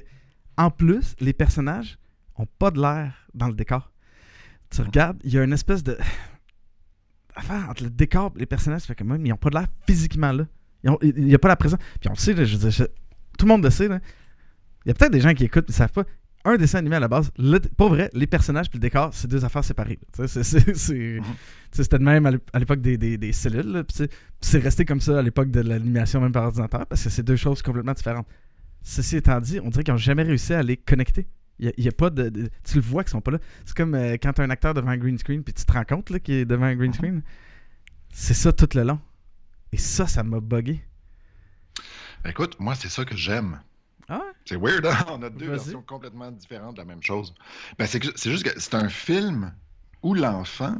en plus, les personnages ont pas de l'air dans le décor. Tu regardes, il y a une espèce de. Affaire entre le décor et les personnages, fait que même, ils ont pas de l'air physiquement là. Il n'y a pas la présence. Puis on le sait, là, je je- tout le monde le sait. là. Il y a peut-être des gens qui écoutent et ne savent pas. Un dessin animé à la base, le, pas vrai, les personnages puis le décor, c'est deux affaires séparées. Sais, C'était de même à l'ép- à l'époque des, des, des cellules. c'est resté comme ça à l'époque de l'animation même par ordinateur parce que c'est deux choses complètement différentes. Ceci étant dit, on dirait qu'ils n'ont jamais réussi à les connecter. Il n'y a, pas de, de- Tu le vois qu'ils sont pas là. C'est comme euh, quand tu as un acteur devant un green screen puis tu te rends compte là, qu'il est devant un green screen. C'est ça tout le long. Et ça, ça m'a buggé. Écoute, moi, c'est ça que j'aime. Ah ouais? C'est weird, hein? On a deux versions complètement différentes de la même chose. Ben, c'est juste que c'est un film où l'enfant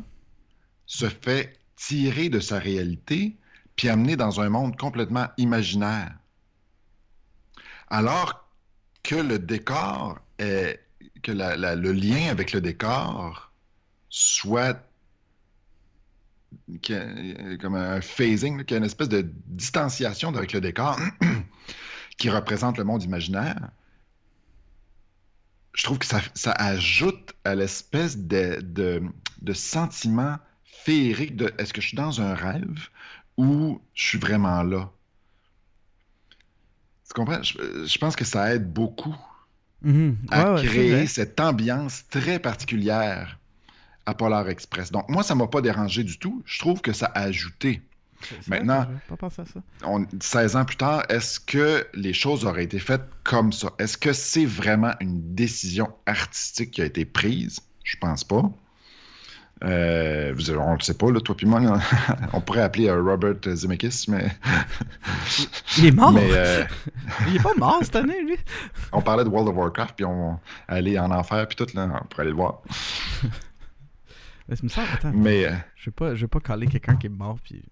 se fait tirer de sa réalité puis amener dans un monde complètement imaginaire. Alors que le décor que le lien avec le décor soit comme un phasing, qu'il y a une espèce de distanciation avec le décor qui représente le monde imaginaire, je trouve que ça, ajoute à l'espèce de, de, sentiment féerique de est-ce que je suis dans un rêve ou je suis vraiment là? Tu comprends? Je pense que ça aide beaucoup Mhm. à Ouais, créer cette ambiance très particulière à Polar Express. Donc, moi, ça m'a pas dérangé du tout. Je trouve que ça a ajouté. Maintenant- pas pensé à ça. On- 16 ans plus tard, est-ce que les choses auraient été faites comme ça? Est-ce que c'est vraiment une décision artistique qui a été prise? Je pense pas. Euh, on ne le sait pas, là, toi puis moi. là. on pourrait appeler euh, Robert Zemeckis, mais, Il est mort! mais euh, Il est pas mort cette année, lui! on parlait de World of Warcraft, puis on allait en enfer, puis tout, là, on pourrait aller le voir. Mais me semble, attends, Mais euh, je vais pas, je vais pas caler quelqu'un qui est mort, puis...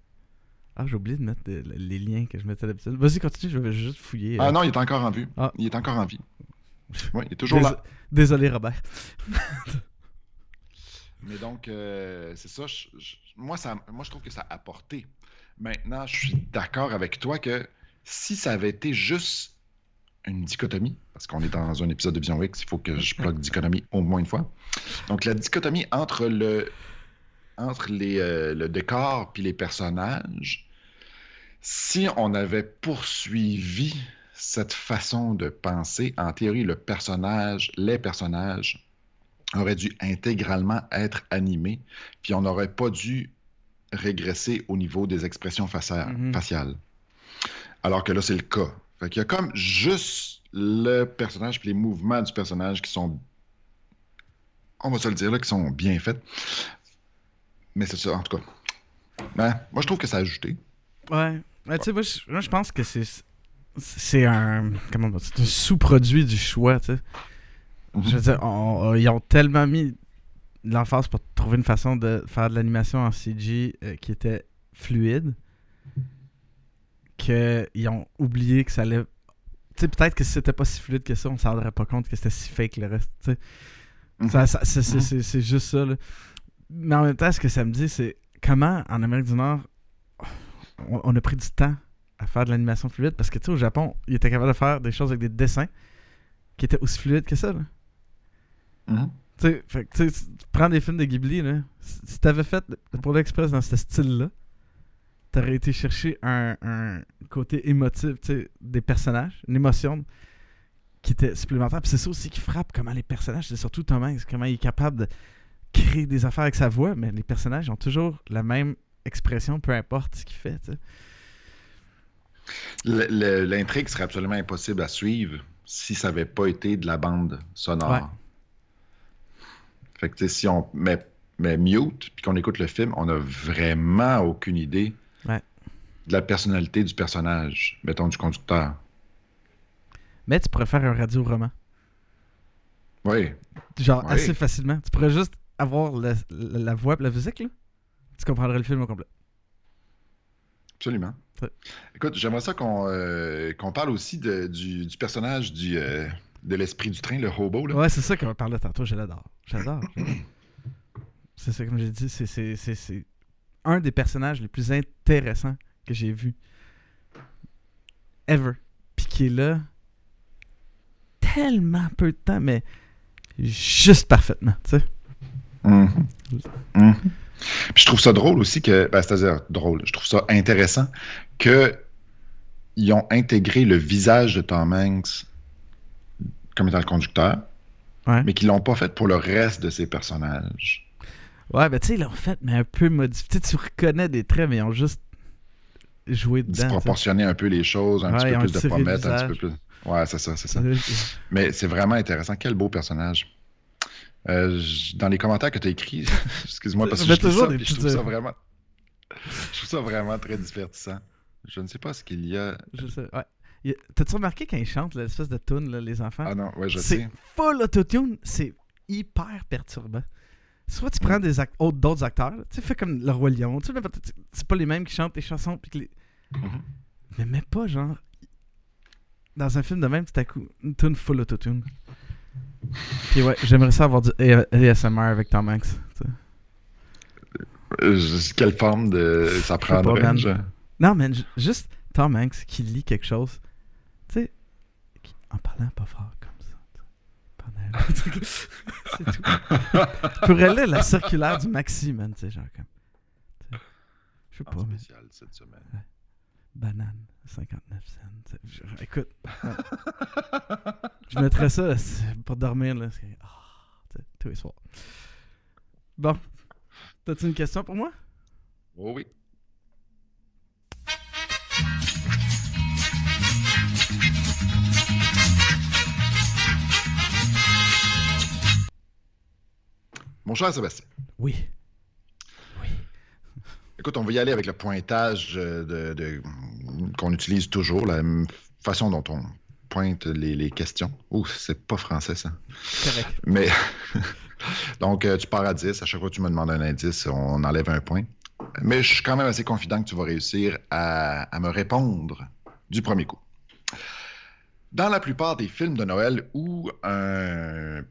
Ah, j'ai oublié de mettre de- les liens que je mettais d'habitude. Vas-y, continue, je vais juste fouiller. Ah non, il est encore en vue. Ah. Il est encore en vie. Oui, il est toujours Dés- là. Désolé, Robert. Mais donc, euh, c'est ça. moi, ça. Moi, je trouve que ça a apporté. Maintenant, je suis d'accord avec toi que si ça avait été juste une dichotomie, parce qu'on est dans un épisode de Vision X, il faut que je plug dichotomie au moins une fois. Donc, la dichotomie entre le, entre les, euh, le décor puis les personnages, si on avait poursuivi cette façon de penser, en théorie, le personnage, les personnages auraient dû intégralement être animés, puis on n'aurait pas dû régresser au niveau des expressions faciales. Mhm. faciales. Alors que là, c'est le cas. Fait qu'il y a comme juste le personnage puis les mouvements du personnage qui sont, on va se le dire là, qui sont bien faits. Mais c'est ça, en tout cas. Ben, moi, je trouve que ça a ajouté. Ouais. Mais tu sais, moi, je- pense que c'est. C'est un. Comment on dit C'est un sous-produit du choix, tu sais. Je veux dire, on- on- ils ont tellement mis de l'emphase pour trouver une façon de faire de l'animation en CG euh, qui était fluide qu'ils ont oublié que ça allait. Tu sais, peut-être que si c'était pas si fluide que ça, on s'en rendrait pas compte que c'était si fake le reste. Mhm. Mhm. c'est juste ça, là. Mais en même temps, ce que ça me dit, c'est comment en Amérique du Nord, on, on a pris du temps à faire de l'animation fluide parce que tu sais, au Japon, ils étaient capables de faire des choses avec des dessins qui étaient aussi fluides que ça, là. Mhm. Tu sais, fait que, tu sais, tu prends des films de Ghibli, là. Si t'avais fait pour l'Express dans ce style-là, t'aurais été chercher un, un côté émotif, tu sais, des personnages, une émotion qui était supplémentaire. Puis c'est ça aussi qui frappe, comment les personnages, c'est surtout Tom Hanks, comment il est capable de créer des affaires avec sa voix, mais les personnages ont toujours la même expression, peu importe ce qu'il fait, tu sais. Le- le- L'intrigue serait absolument impossible à suivre si ça n'avait pas été de la bande sonore. Ouais. Fait que si on met, met mute puis qu'on écoute le film, on n'a vraiment aucune idée Ouais. de la personnalité du personnage, mettons du conducteur. Mais tu pourrais faire un radio-roman. Oui, Genre, assez facilement. Tu pourrais juste avoir la, la, la voix et la musique, là. Tu comprendrais le film au complet. absolument. Écoute, j'aimerais ça qu'on euh, qu'on parle aussi de- du, du personnage du, euh, de l'esprit du train, le hobo. Là. Ouais, c'est ça qu'on parlait tantôt, je l'adore. J'adore. c'est ça, comme j'ai dit, c'est- un des personnages les plus intéressants que j'ai vu ever. Puis qui est là tellement peu de temps, mais juste parfaitement, tu sais. Mhm. Mhm. Puis je trouve ça drôle aussi que, ben, c'est-à-dire drôle, je trouve ça intéressant que ils ont intégré le visage de Tom Hanks comme étant le conducteur, Ouais. mais qu'ils l'ont pas fait pour le reste de ses personnages. Ouais, ben tu sais, ils l'ont fait, mais un peu modifié. Tu sais, tu reconnais des traits, mais ils ont juste joué dedans. Disproportionner un peu les choses, un Ouais, petit peu plus de pommettes, un petit peu plus. Ouais, c'est ça, c'est ça. Mais c'est vraiment intéressant. Quel beau personnage. Euh, dans les commentaires que tu as écrits, excuse-moi, parce que je, ça, trouve ça vraiment. Je trouve ça vraiment très divertissant. Je ne sais pas ce qu'il y a. Je sais, ouais. T'as-tu remarqué quand ils chantent l'espèce de tune, là, les enfants? Ah non, ouais, je c'est sais. full autotune, c'est hyper perturbant. Soit tu prends des act- autres- d'autres acteurs, tu fais comme Le Roi Lion, tu sais, n'importe- c'est pas les mêmes qui chantent les chansons, puis que les... Mhm. mais mets pas genre dans un film de même, tout à coup, une tune full autotune. Puis ouais, j'aimerais ça avoir du ASMR avec Tom Hanks. Euh, je- quelle forme de ça pas, prendrait je- Non, mais ju- juste Tom Hanks qui lit quelque chose, tu sais, en parlant pas fort comme ça. C'est tout. Pour elle, la circulaire du maxi, man, tu sais, genre comme. sais, Je sais en pas, mais spécial cette semaine. banane, 59 cents. je- écoute, ouais. je mettrais ça là, pour dormir, là. sais, tous les soirs. Bon. T'as-tu une question pour moi? Oh oui. Mon cher Sébastien, Oui. Oui. écoute, on va y aller avec le pointage euh, de, de- qu'on utilise toujours, la même façon dont on pointe les, les questions. Ouh, c'est pas français ça. Correct. Mais donc, euh, tu pars à 10. À chaque fois que tu me demandes un indice, on enlève un point. Mais je suis quand même assez confident que tu vas réussir à, à me répondre du premier coup. Dans la plupart des films de Noël où un,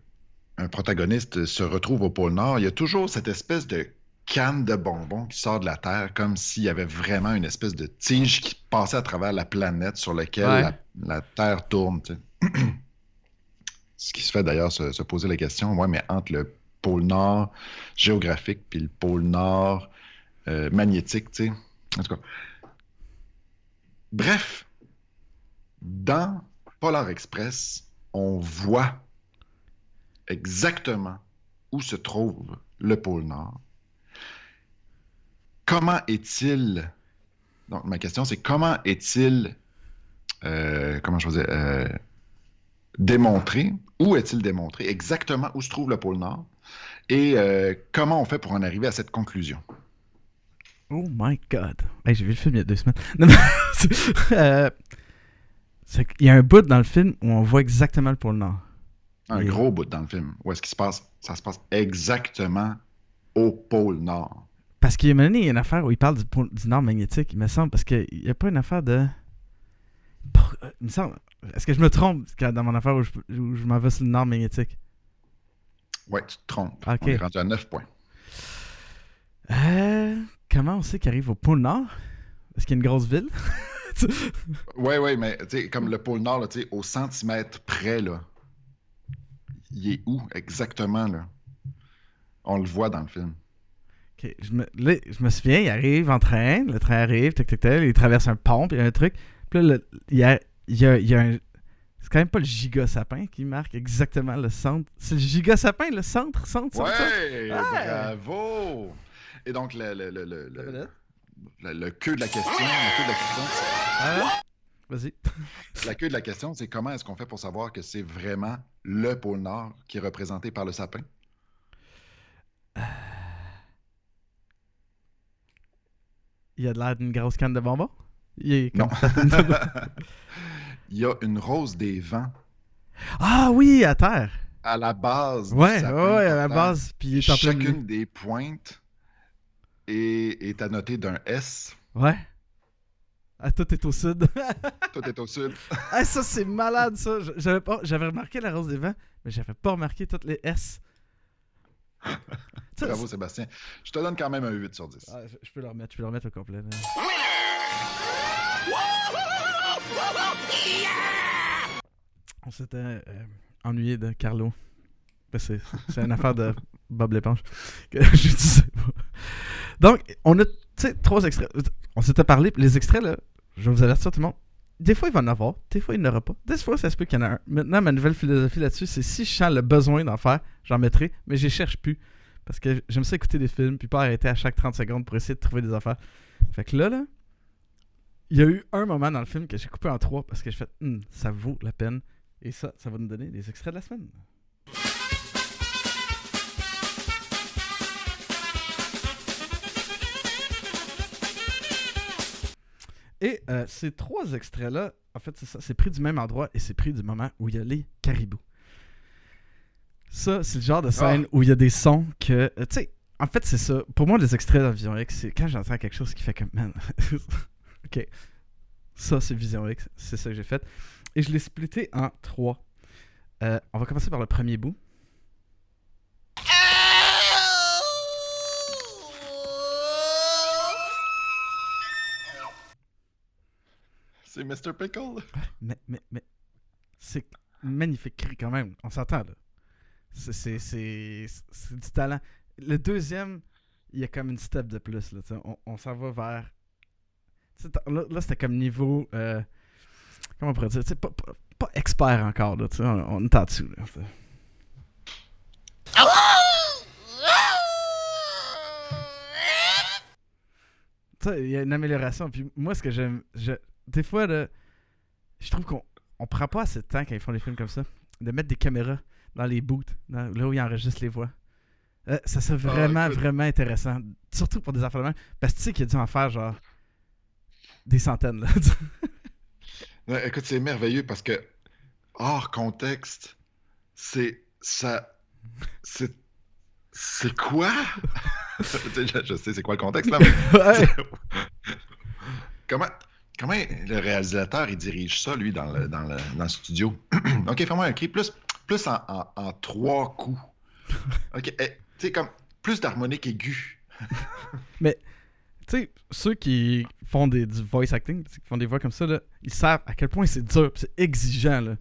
un protagoniste se retrouve au pôle Nord, il y a toujours cette espèce de canne de bonbons qui sort de la Terre, comme s'il y avait vraiment une espèce de tige qui passait à travers la planète sur laquelle Ouais. la, la Terre tourne. Ce qui se fait d'ailleurs se, se poser la question, ouais, mais entre le pôle Nord géographique puis le pôle Nord euh, magnétique, tu sais. En tout cas. Bref, dans Polar Express, on voit exactement où se trouve le pôle Nord. Comment est-il. Donc, ma question, c'est comment est-il. euh, comment je faisais. Euh, démontré, où est-il démontré? Exactement où se trouve le pôle Nord? Et euh, comment on fait pour en arriver à cette conclusion? Oh my god. J'ai vu le film il y a deux semaines. Qu'il y a un bout dans le film où on voit exactement le pôle Nord. Un Et- gros bout dans le film. Où est-ce qu'il se passe? Ça se passe exactement au pôle Nord. Parce qu'il y a un moment donné, il y a une affaire où il parle du, pôle- du Nord magnétique, il me semble, parce qu'il n'y a pas une affaire de. Euh, Il me semble. Est-ce que je me trompe dans mon affaire où je, je m'en vais sur le Nord magnétique? Ouais, tu te trompes. Ok. On est rendu à 9 points. Euh, comment on sait qu'il arrive au pôle Nord? Est-ce qu'il y a une grosse ville? Ouais, ouais, mais tu sais, comme le pôle Nord, là, tu sais, au centimètre près, là, il est où exactement, là? On le voit dans le film. Je me, là, je me souviens, il arrive en train, le train arrive, tac, tac, tac, il traverse un pont, puis il y a un truc. Puis là, le- il y a, il y a- il y a un. C'est quand même pas le giga sapin qui marque exactement le centre. C'est le giga sapin, le centre, centre, centre. centre. Ouais, bravo! Et donc, le, le, le, le, le, le- le queue de la question, la queue de la question, Ah, Vas-y. la queue de la question, c'est comment est-ce qu'on fait pour savoir que c'est vraiment le pôle Nord qui est représenté par le sapin? Il a de l'air d'une grosse canne de bonbons? Il est Non. Il y a une rose des vents ah oui, à terre. à la base. du Ouais, sapin ouais, à la base. Puis. Chacune des pointes est, est annotée d'un S. Ouais. Ah, tout est au sud. Tout est au sud. ah, ça, c'est malade, ça. J'avais, pas... J'avais remarqué la rose des vents, mais j'avais pas remarqué toutes les S. Bravo, Sébastien. Je te donne quand même un 8 sur 10. Ah, je, je peux le remettre, je peux le remettre au complet. là. s'était euh, ennuyé de Carlo. Ben, c'est c'est une affaire de Bob l'éponge que je disais pas. Donc, on a, tu sais, trois extraits. On s'était parlé, les extraits, là, je vous avertir tout le monde. Des fois, il va en avoir, des fois, il n'y en aura pas. Des fois, ça se peut qu'il y en a un. Maintenant, ma nouvelle philosophie là-dessus, c'est si je sens le besoin d'en faire, j'en mettrai, mais je cherche plus. Parce que j'aime ça écouter des films, puis pas arrêter à chaque 30 secondes pour essayer de trouver des affaires. Fait que là, là, il y a eu un moment dans le film que j'ai coupé en trois parce que j'ai fait, Hum, ça vaut la peine. Et ça, ça va nous donner des extraits de la semaine. Et euh, ces trois extraits-là, en fait, c'est ça, c'est pris du même endroit et c'est pris du moment où il y a les caribous. Ça, c'est le genre de scène où il y a des sons que. euh, tu sais, en fait, c'est ça. Pour moi, les extraits dans Vision X, c'est quand j'entends quelque chose qui fait comme. Man. ok. Ça, c'est Vision X. C'est ça que j'ai fait. Et je l'ai splitté en trois. Euh, on va commencer par le premier bout. C'est Mr. Pickle. Mais, mais, mais. C'est magnifique quand même. On s'entend là. C'est- C'est du talent. Le deuxième, il y a comme une step de plus. Là, on on s'en va vers. Là, là, c'était comme niveau. euh, comment on pourrait dire pas, pas, pas expert encore. Là, on, on est en dessous. Là, il y a une amélioration. Puis moi, ce que j'aime. Des fois, là, je trouve qu'on on prend pas assez de temps quand ils font des films comme ça. De mettre des caméras dans les booths, dans- là où ils enregistrent les voix. Euh, ça serait vraiment, Ah, écoute. vraiment intéressant. Surtout pour des affaires de même. Parce que tu sais qu'il a dû en faire genre des centaines. Là. Écoute, c'est merveilleux parce que hors contexte, c'est ça. C'est. C'est quoi? Je, je sais c'est quoi le contexte là, mais comment, comment le réalisateur il dirige ça, lui, dans le, dans le, dans le studio? ok, fais-moi un cri plus, plus en, en- en trois coups. Ok, eh, tu sais, comme plus d'harmonique aiguë. Tu sais, ceux qui font des, du voice acting, qui font des voix comme ça, là, ils savent à quel point c'est dur, c'est exigeant. Là.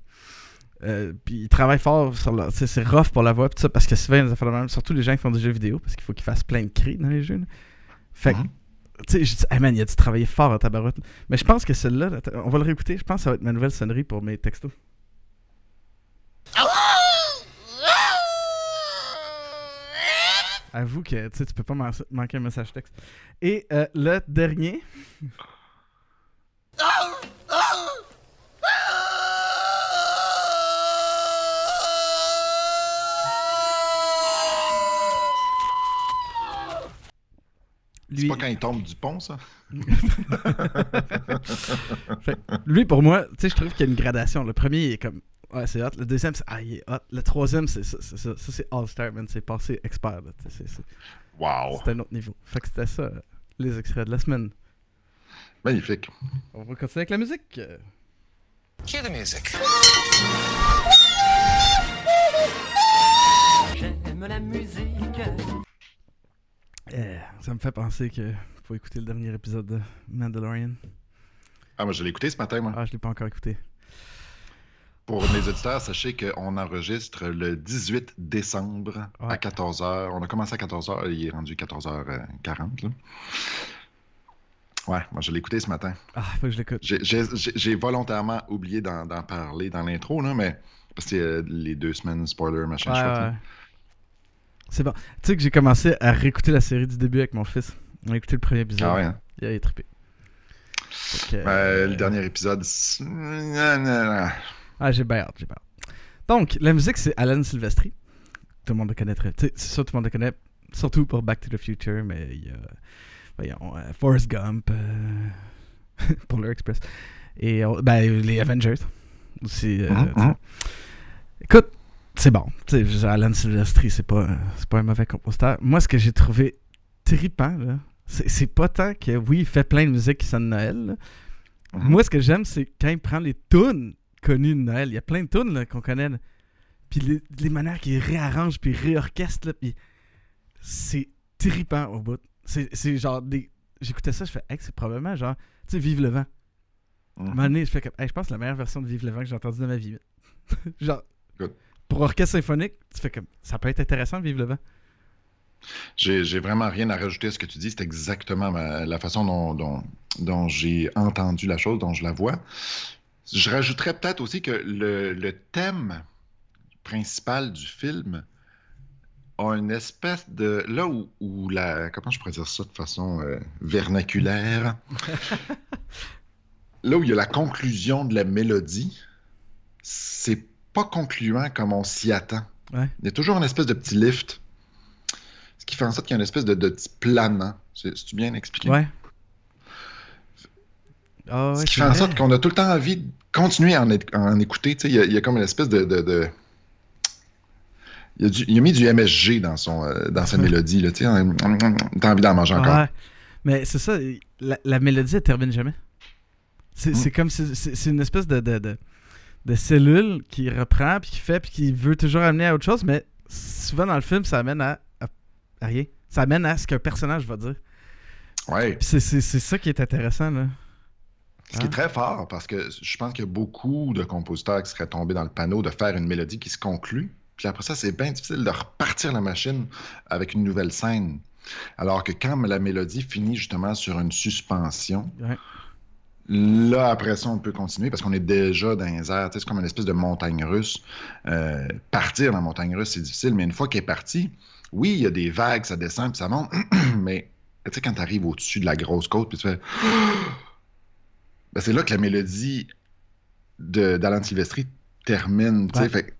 Euh, puis ils travaillent fort sur leur. C'est rough pour la voix, pis ça, parce que souvent, les affaires de même, surtout les gens qui font des jeux vidéo, parce qu'il faut qu'ils fassent plein de cris dans les jeux. là. Fait que, Mhm. Tu je dis, hey man, il a dû fort à tabarouette. Mais je pense que celle-là, là, on va le réécouter, je pense que ça va être ma nouvelle sonnerie pour mes textos. Avoue que tu peux pas man- manquer un message texte. Et euh, le dernier. C'est Lui, pas quand il tombe du pont, ça? Fait lui, pour moi, tu sais, je trouve qu'il y a une gradation. Le premier, il est comme. Ouais, c'est hot. Le deuxième, c'est. Ah, il est hot. Le troisième, c'est ça. c'est ça. Ça, c'est All-Star, man. C'est passé expert, là. C'est c'est- Wow! c'est un autre niveau. Fait que c'était ça, les extraits de la semaine. Magnifique. On va continuer avec la musique. Cue the music. J'aime la musique. Euh, ça me fait penser que faut écouter le dernier épisode de Mandalorian. Ah, moi, je l'ai écouté ce matin, moi. Ah, je l'ai pas encore écouté. Pour mes auditeurs, sachez qu'on enregistre le 18 décembre Ouais. à 14h. On a commencé à 14h, il est rendu 14h40. Là. Ouais, moi je l'ai écouté ce matin. Ah, faut que je l'écoute. J'ai- volontairement oublié d'en parler dans l'intro, mais parce que euh, les deux semaines spoiler, machin, Ouais, chouette, ouais. C'est bon. Tu sais que j'ai commencé à réécouter la série du début avec mon fils. On a écouté le premier épisode. Ah ouais, hein? Il a trippé. Fait que, Ben, euh, le dernier épisode. Ah, j'ai bien hâte, j'ai bien. Donc, la musique, c'est Alan Silvestri. Tout le monde le connaît très. tu sais, C'est sûr, tout le monde le connaît. Surtout pour Back to the Future, mais il y a. Voyons, euh, Forrest Gump, euh, Polar Express. Et euh, ben, les Avengers aussi. euh, sais. mhm. Écoute, c'est bon. Alan Silvestri, c'est pas, pas un mauvais compositeur. Moi, ce que j'ai trouvé trippant, c'est pas tant que, oui, il fait plein de musique qui sonne Noël. là. Mhm. Moi, ce que j'aime, c'est quand il prend les tunes connues de Noël. Il y a plein de tunes qu'on connaît. là. Puis les, les manières qu'il réarrange, puis réorchestre, là, puis c'est trippant au bout. C'est genre des. J'écoutais ça, je fais, hey, c'est probablement genre, tu sais, Vive le vent. un moment donné, je fais comme, Hey, je pense que la meilleure version de Vive le vent que j'ai entendue de ma vie. Genre, Good. Pour orchestre symphonique, tu fais comme, ça peut être intéressant de Vive le vent. J'ai j'ai vraiment rien à rajouter à ce que tu dis. C'est exactement ma- la façon dont, dont- dont j'ai entendu la chose, dont je la vois. Je rajouterais peut-être aussi que le, le thème principal du film a une espèce de... Là où, où la... Comment je pourrais dire ça de façon euh, vernaculaire? là où il y a la conclusion de la mélodie, c'est pas concluant comme on s'y attend. Ouais. Il y a toujours une espèce de petit lift. Ce qui fait en sorte qu'il y a une espèce de, de petit planant. C'est c'est-tu bien expliqué? Ouais. Ah Ce qui fait en sorte qu'on a tout le temps envie de continuer à en, en écouter. Il y, a- il y a comme une espèce de. de- de- Il, a du- il a mis du MSG dans, son, euh, dans sa mélodie. tu sais. T'as envie d'en manger encore. Ouais. Mais c'est ça, la, la mélodie, elle termine jamais. C'est Mm. comme, c'est une espèce de, de, de, de cellule qui reprend, puis qui fait, puis qui veut toujours amener à autre chose, mais souvent dans le film, ça amène à, à- à rien. Ça amène à ce qu'un personnage va dire. Ouais. C'est- ça qui est intéressant, là. Ce qui est très fort, parce que je pense qu'il y a beaucoup de compositeurs qui seraient tombés dans le panneau de faire une mélodie qui se conclut. Puis après ça, c'est bien difficile de repartir la machine avec une nouvelle scène. Alors que quand la mélodie finit justement sur une suspension, Ouais. Là, après ça, on peut continuer parce qu'on est déjà dans les airs. C'est comme une espèce de montagne russe. Euh, partir dans la montagne russe, c'est difficile, mais une fois qu'elle est partie, oui, il y a des vagues, ça descend, puis ça monte, mais tu sais, quand tu arrives au-dessus de la grosse côte, puis tu fais. Ben, c'est là que la mélodie de- d'Alan Silvestri termine. Ouais. fait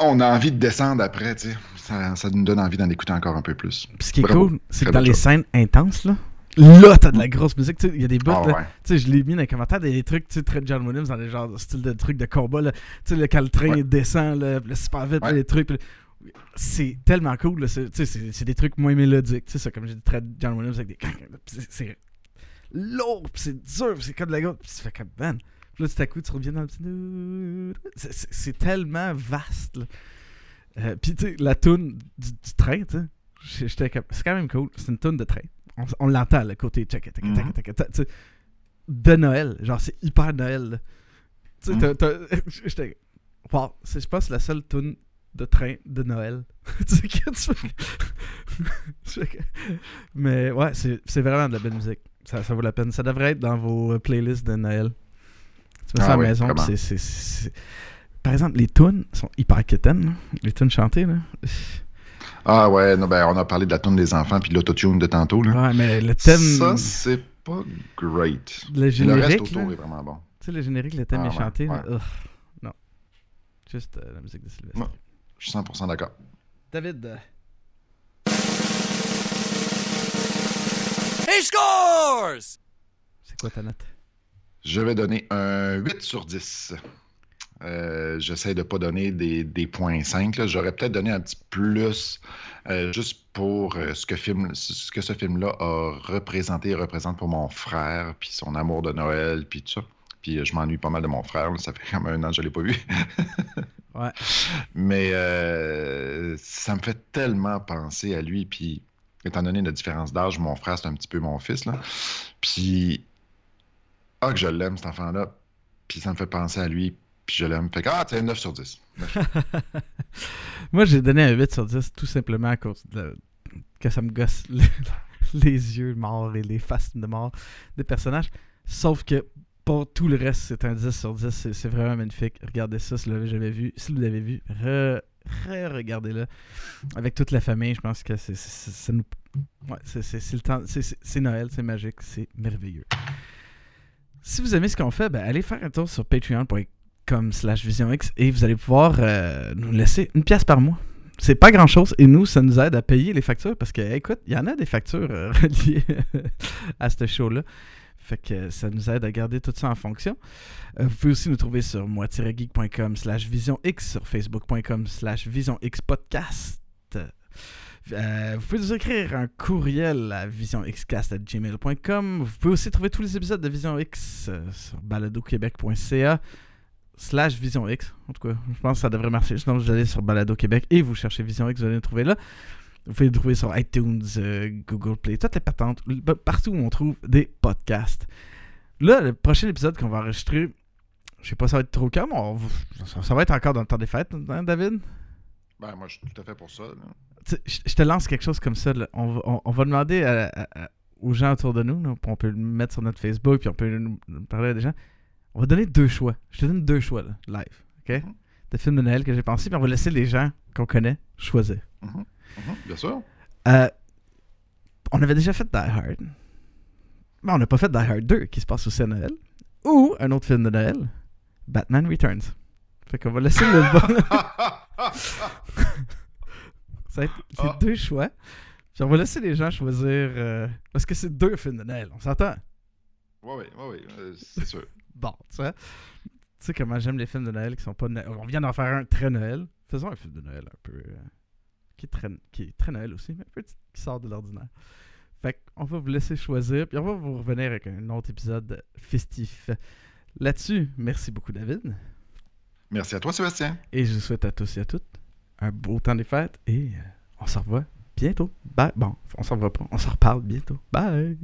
on a envie de descendre après. tu sais. Ça, ça nous donne envie d'en écouter encore un peu plus. Puis ce qui est Bravo. cool, c'est que dans les scènes intenses, là, là, t'as de la grosse musique. Il y a des bouts, Ah ouais. Sais, je l'ai mis dans les commentaires, des trucs, tu sais, très John Williams dans les genres de style de trucs de combat, là. Tu sais, le- quand le train Ouais. descend, là, là, super vite, Ouais. les trucs. là, C'est tellement cool, c'est- des trucs moins mélodiques, tu sais, ça, comme j'ai dit, très John Williams avec des. c'est- lourd, c'est dur, c'est comme de la puis tu fais comme, man. Puis là, tout à coup, tu reviens dans le petit. C'est- tellement vaste, là. Euh, puis, tu sais, la toune du, du train, tu sais. C'est quand même cool, c'est une toune de train. On, on l'entend, le côté tu sais, de Noël. Genre, c'est hyper Noël. Tu sais, j'étais. Wow, c'est, je pense, que c'est la seule tune de train de Noël. tu sais, tu Mais ouais, c'est, vraiment de la belle musique. Ça, ça vaut la peine. Ça devrait être dans vos euh, playlists de Noël. Tu mets ça à la maison, c'est, Par exemple, les tunes sont hyper quétaines. Les tunes chantées, là. Ah ouais, non, ben, on a parlé de la tourne des enfants puis de l'autotune de tantôt. Là. Ouais, mais le thème. Ça, c'est pas great. le Le reste générique, autour là? est vraiment bon. Tu sais, le générique, le thème Ah est ouais, chanté. là. ouais. Ugh, non. Juste euh, la musique de Sylvestre. Ouais. Je suis 100% d'accord. David. euh, He scores! C'est quoi ta note? Je vais donner un 8 sur 10. Euh, J'essaie de ne pas donner des, des points 5. là. J'aurais peut-être donné un petit plus euh, juste pour euh, ce, que film, ce que ce film-là a représenté et représente pour mon frère, puis son amour de Noël, puis tout ça. Puis je m'ennuie pas mal de mon frère. là. Ça fait comme un an que je ne l'ai pas vu. Ouais. Mais ça me fait tellement penser à lui. Puis, étant donné la différence d'âge, mon frère, c'est un petit peu mon fils. Là. Puis, ah, que je l'aime, cet enfant-là. Puis, ça me fait penser à lui. Puis, je l'aime. Fait que, ah, tiens, 9 sur 10. Moi, j'ai donné un 8 sur 10 tout simplement à cause de que ça me gosse le- les yeux morts et les faces de mort des personnages. Sauf que pour tout le reste, c'est un 10 sur 10. C'est- vraiment magnifique. Regardez ça si vous l'avez jamais vu. Si vous l'avez vu, re- re-regardez-le. Avec toute la famille, je pense que c'est nous. Ouais, Noël, c'est magique, c'est merveilleux. Si vous aimez ce qu'on fait, ben, allez faire un tour sur patreon.com slash visionx et vous allez pouvoir euh, nous laisser une pièce par mois. C'est pas grand chose et nous, ça nous aide à payer les factures parce que, écoute, il y en a des factures euh, reliées à ce show-là. Fait que ça nous aide à garder tout ça en fonction. Euh, vous pouvez aussi nous trouver sur moi-geek.com slash visionx, sur facebook.com slash visionxpodcast. Euh, vous pouvez nous écrire un courriel à visionxcast.gmail.com. Vous pouvez aussi trouver tous les épisodes de Vision X euh, sur baladoquebec.ca slash Vision X. En tout cas, je pense que ça devrait marcher. Sinon, vous allez sur Balado Québec et vous cherchez Vision X, vous allez nous trouver là. Vous pouvez nous trouver sur iTunes, euh, Google Play, toutes les patentes, partout où on trouve des podcasts. là, le prochain épisode qu'on va enregistrer, je sais pas, ça va être trop calme. on ça, ça va être encore dans le temps des fêtes, hein, David? Ben, moi, je suis tout à fait pour ça. Je je te lance quelque chose comme ça. là. On, va, on- on va demander à- à- à- aux gens autour de nous, là, on peut le mettre sur notre Facebook, puis on peut nous parler à des gens. On va donner deux choix. Je te donne deux choix, là, live. OK? Mhm. De films de Noël que j'ai pensé, puis on va laisser les gens qu'on connaît choisir. Mhm, bien sûr. Euh, on avait déjà fait Die Hard. Mais on n'a pas fait Die Hard 2 qui se passe aussi à Noël. Ou un autre film de Noël, Batman Returns. Fait qu'on va laisser le être c'est Ah. deux choix. Puis on va laisser les gens choisir. euh, parce que c'est deux films de Noël, on s'entend? Oui, oui, oui, oui, euh, c'est sûr. Bon, tu sais. Tu sais comment j'aime les films de Noël qui sont pas. Noël. On vient d'en faire un très Noël. Faisons un film de Noël un peu. euh, qui, est très, qui est très Noël aussi, mais un peu qui sort de l'ordinaire. Fait qu'on va vous laisser choisir, puis on va vous revenir avec un autre épisode festif. Là-dessus, merci beaucoup, David. Merci à toi, Sébastien. Et je vous souhaite à tous et à toutes un beau temps des fêtes et euh, on se revoit bientôt. Bye. Bon, on se revoit pas. On se reparle bientôt. Bye.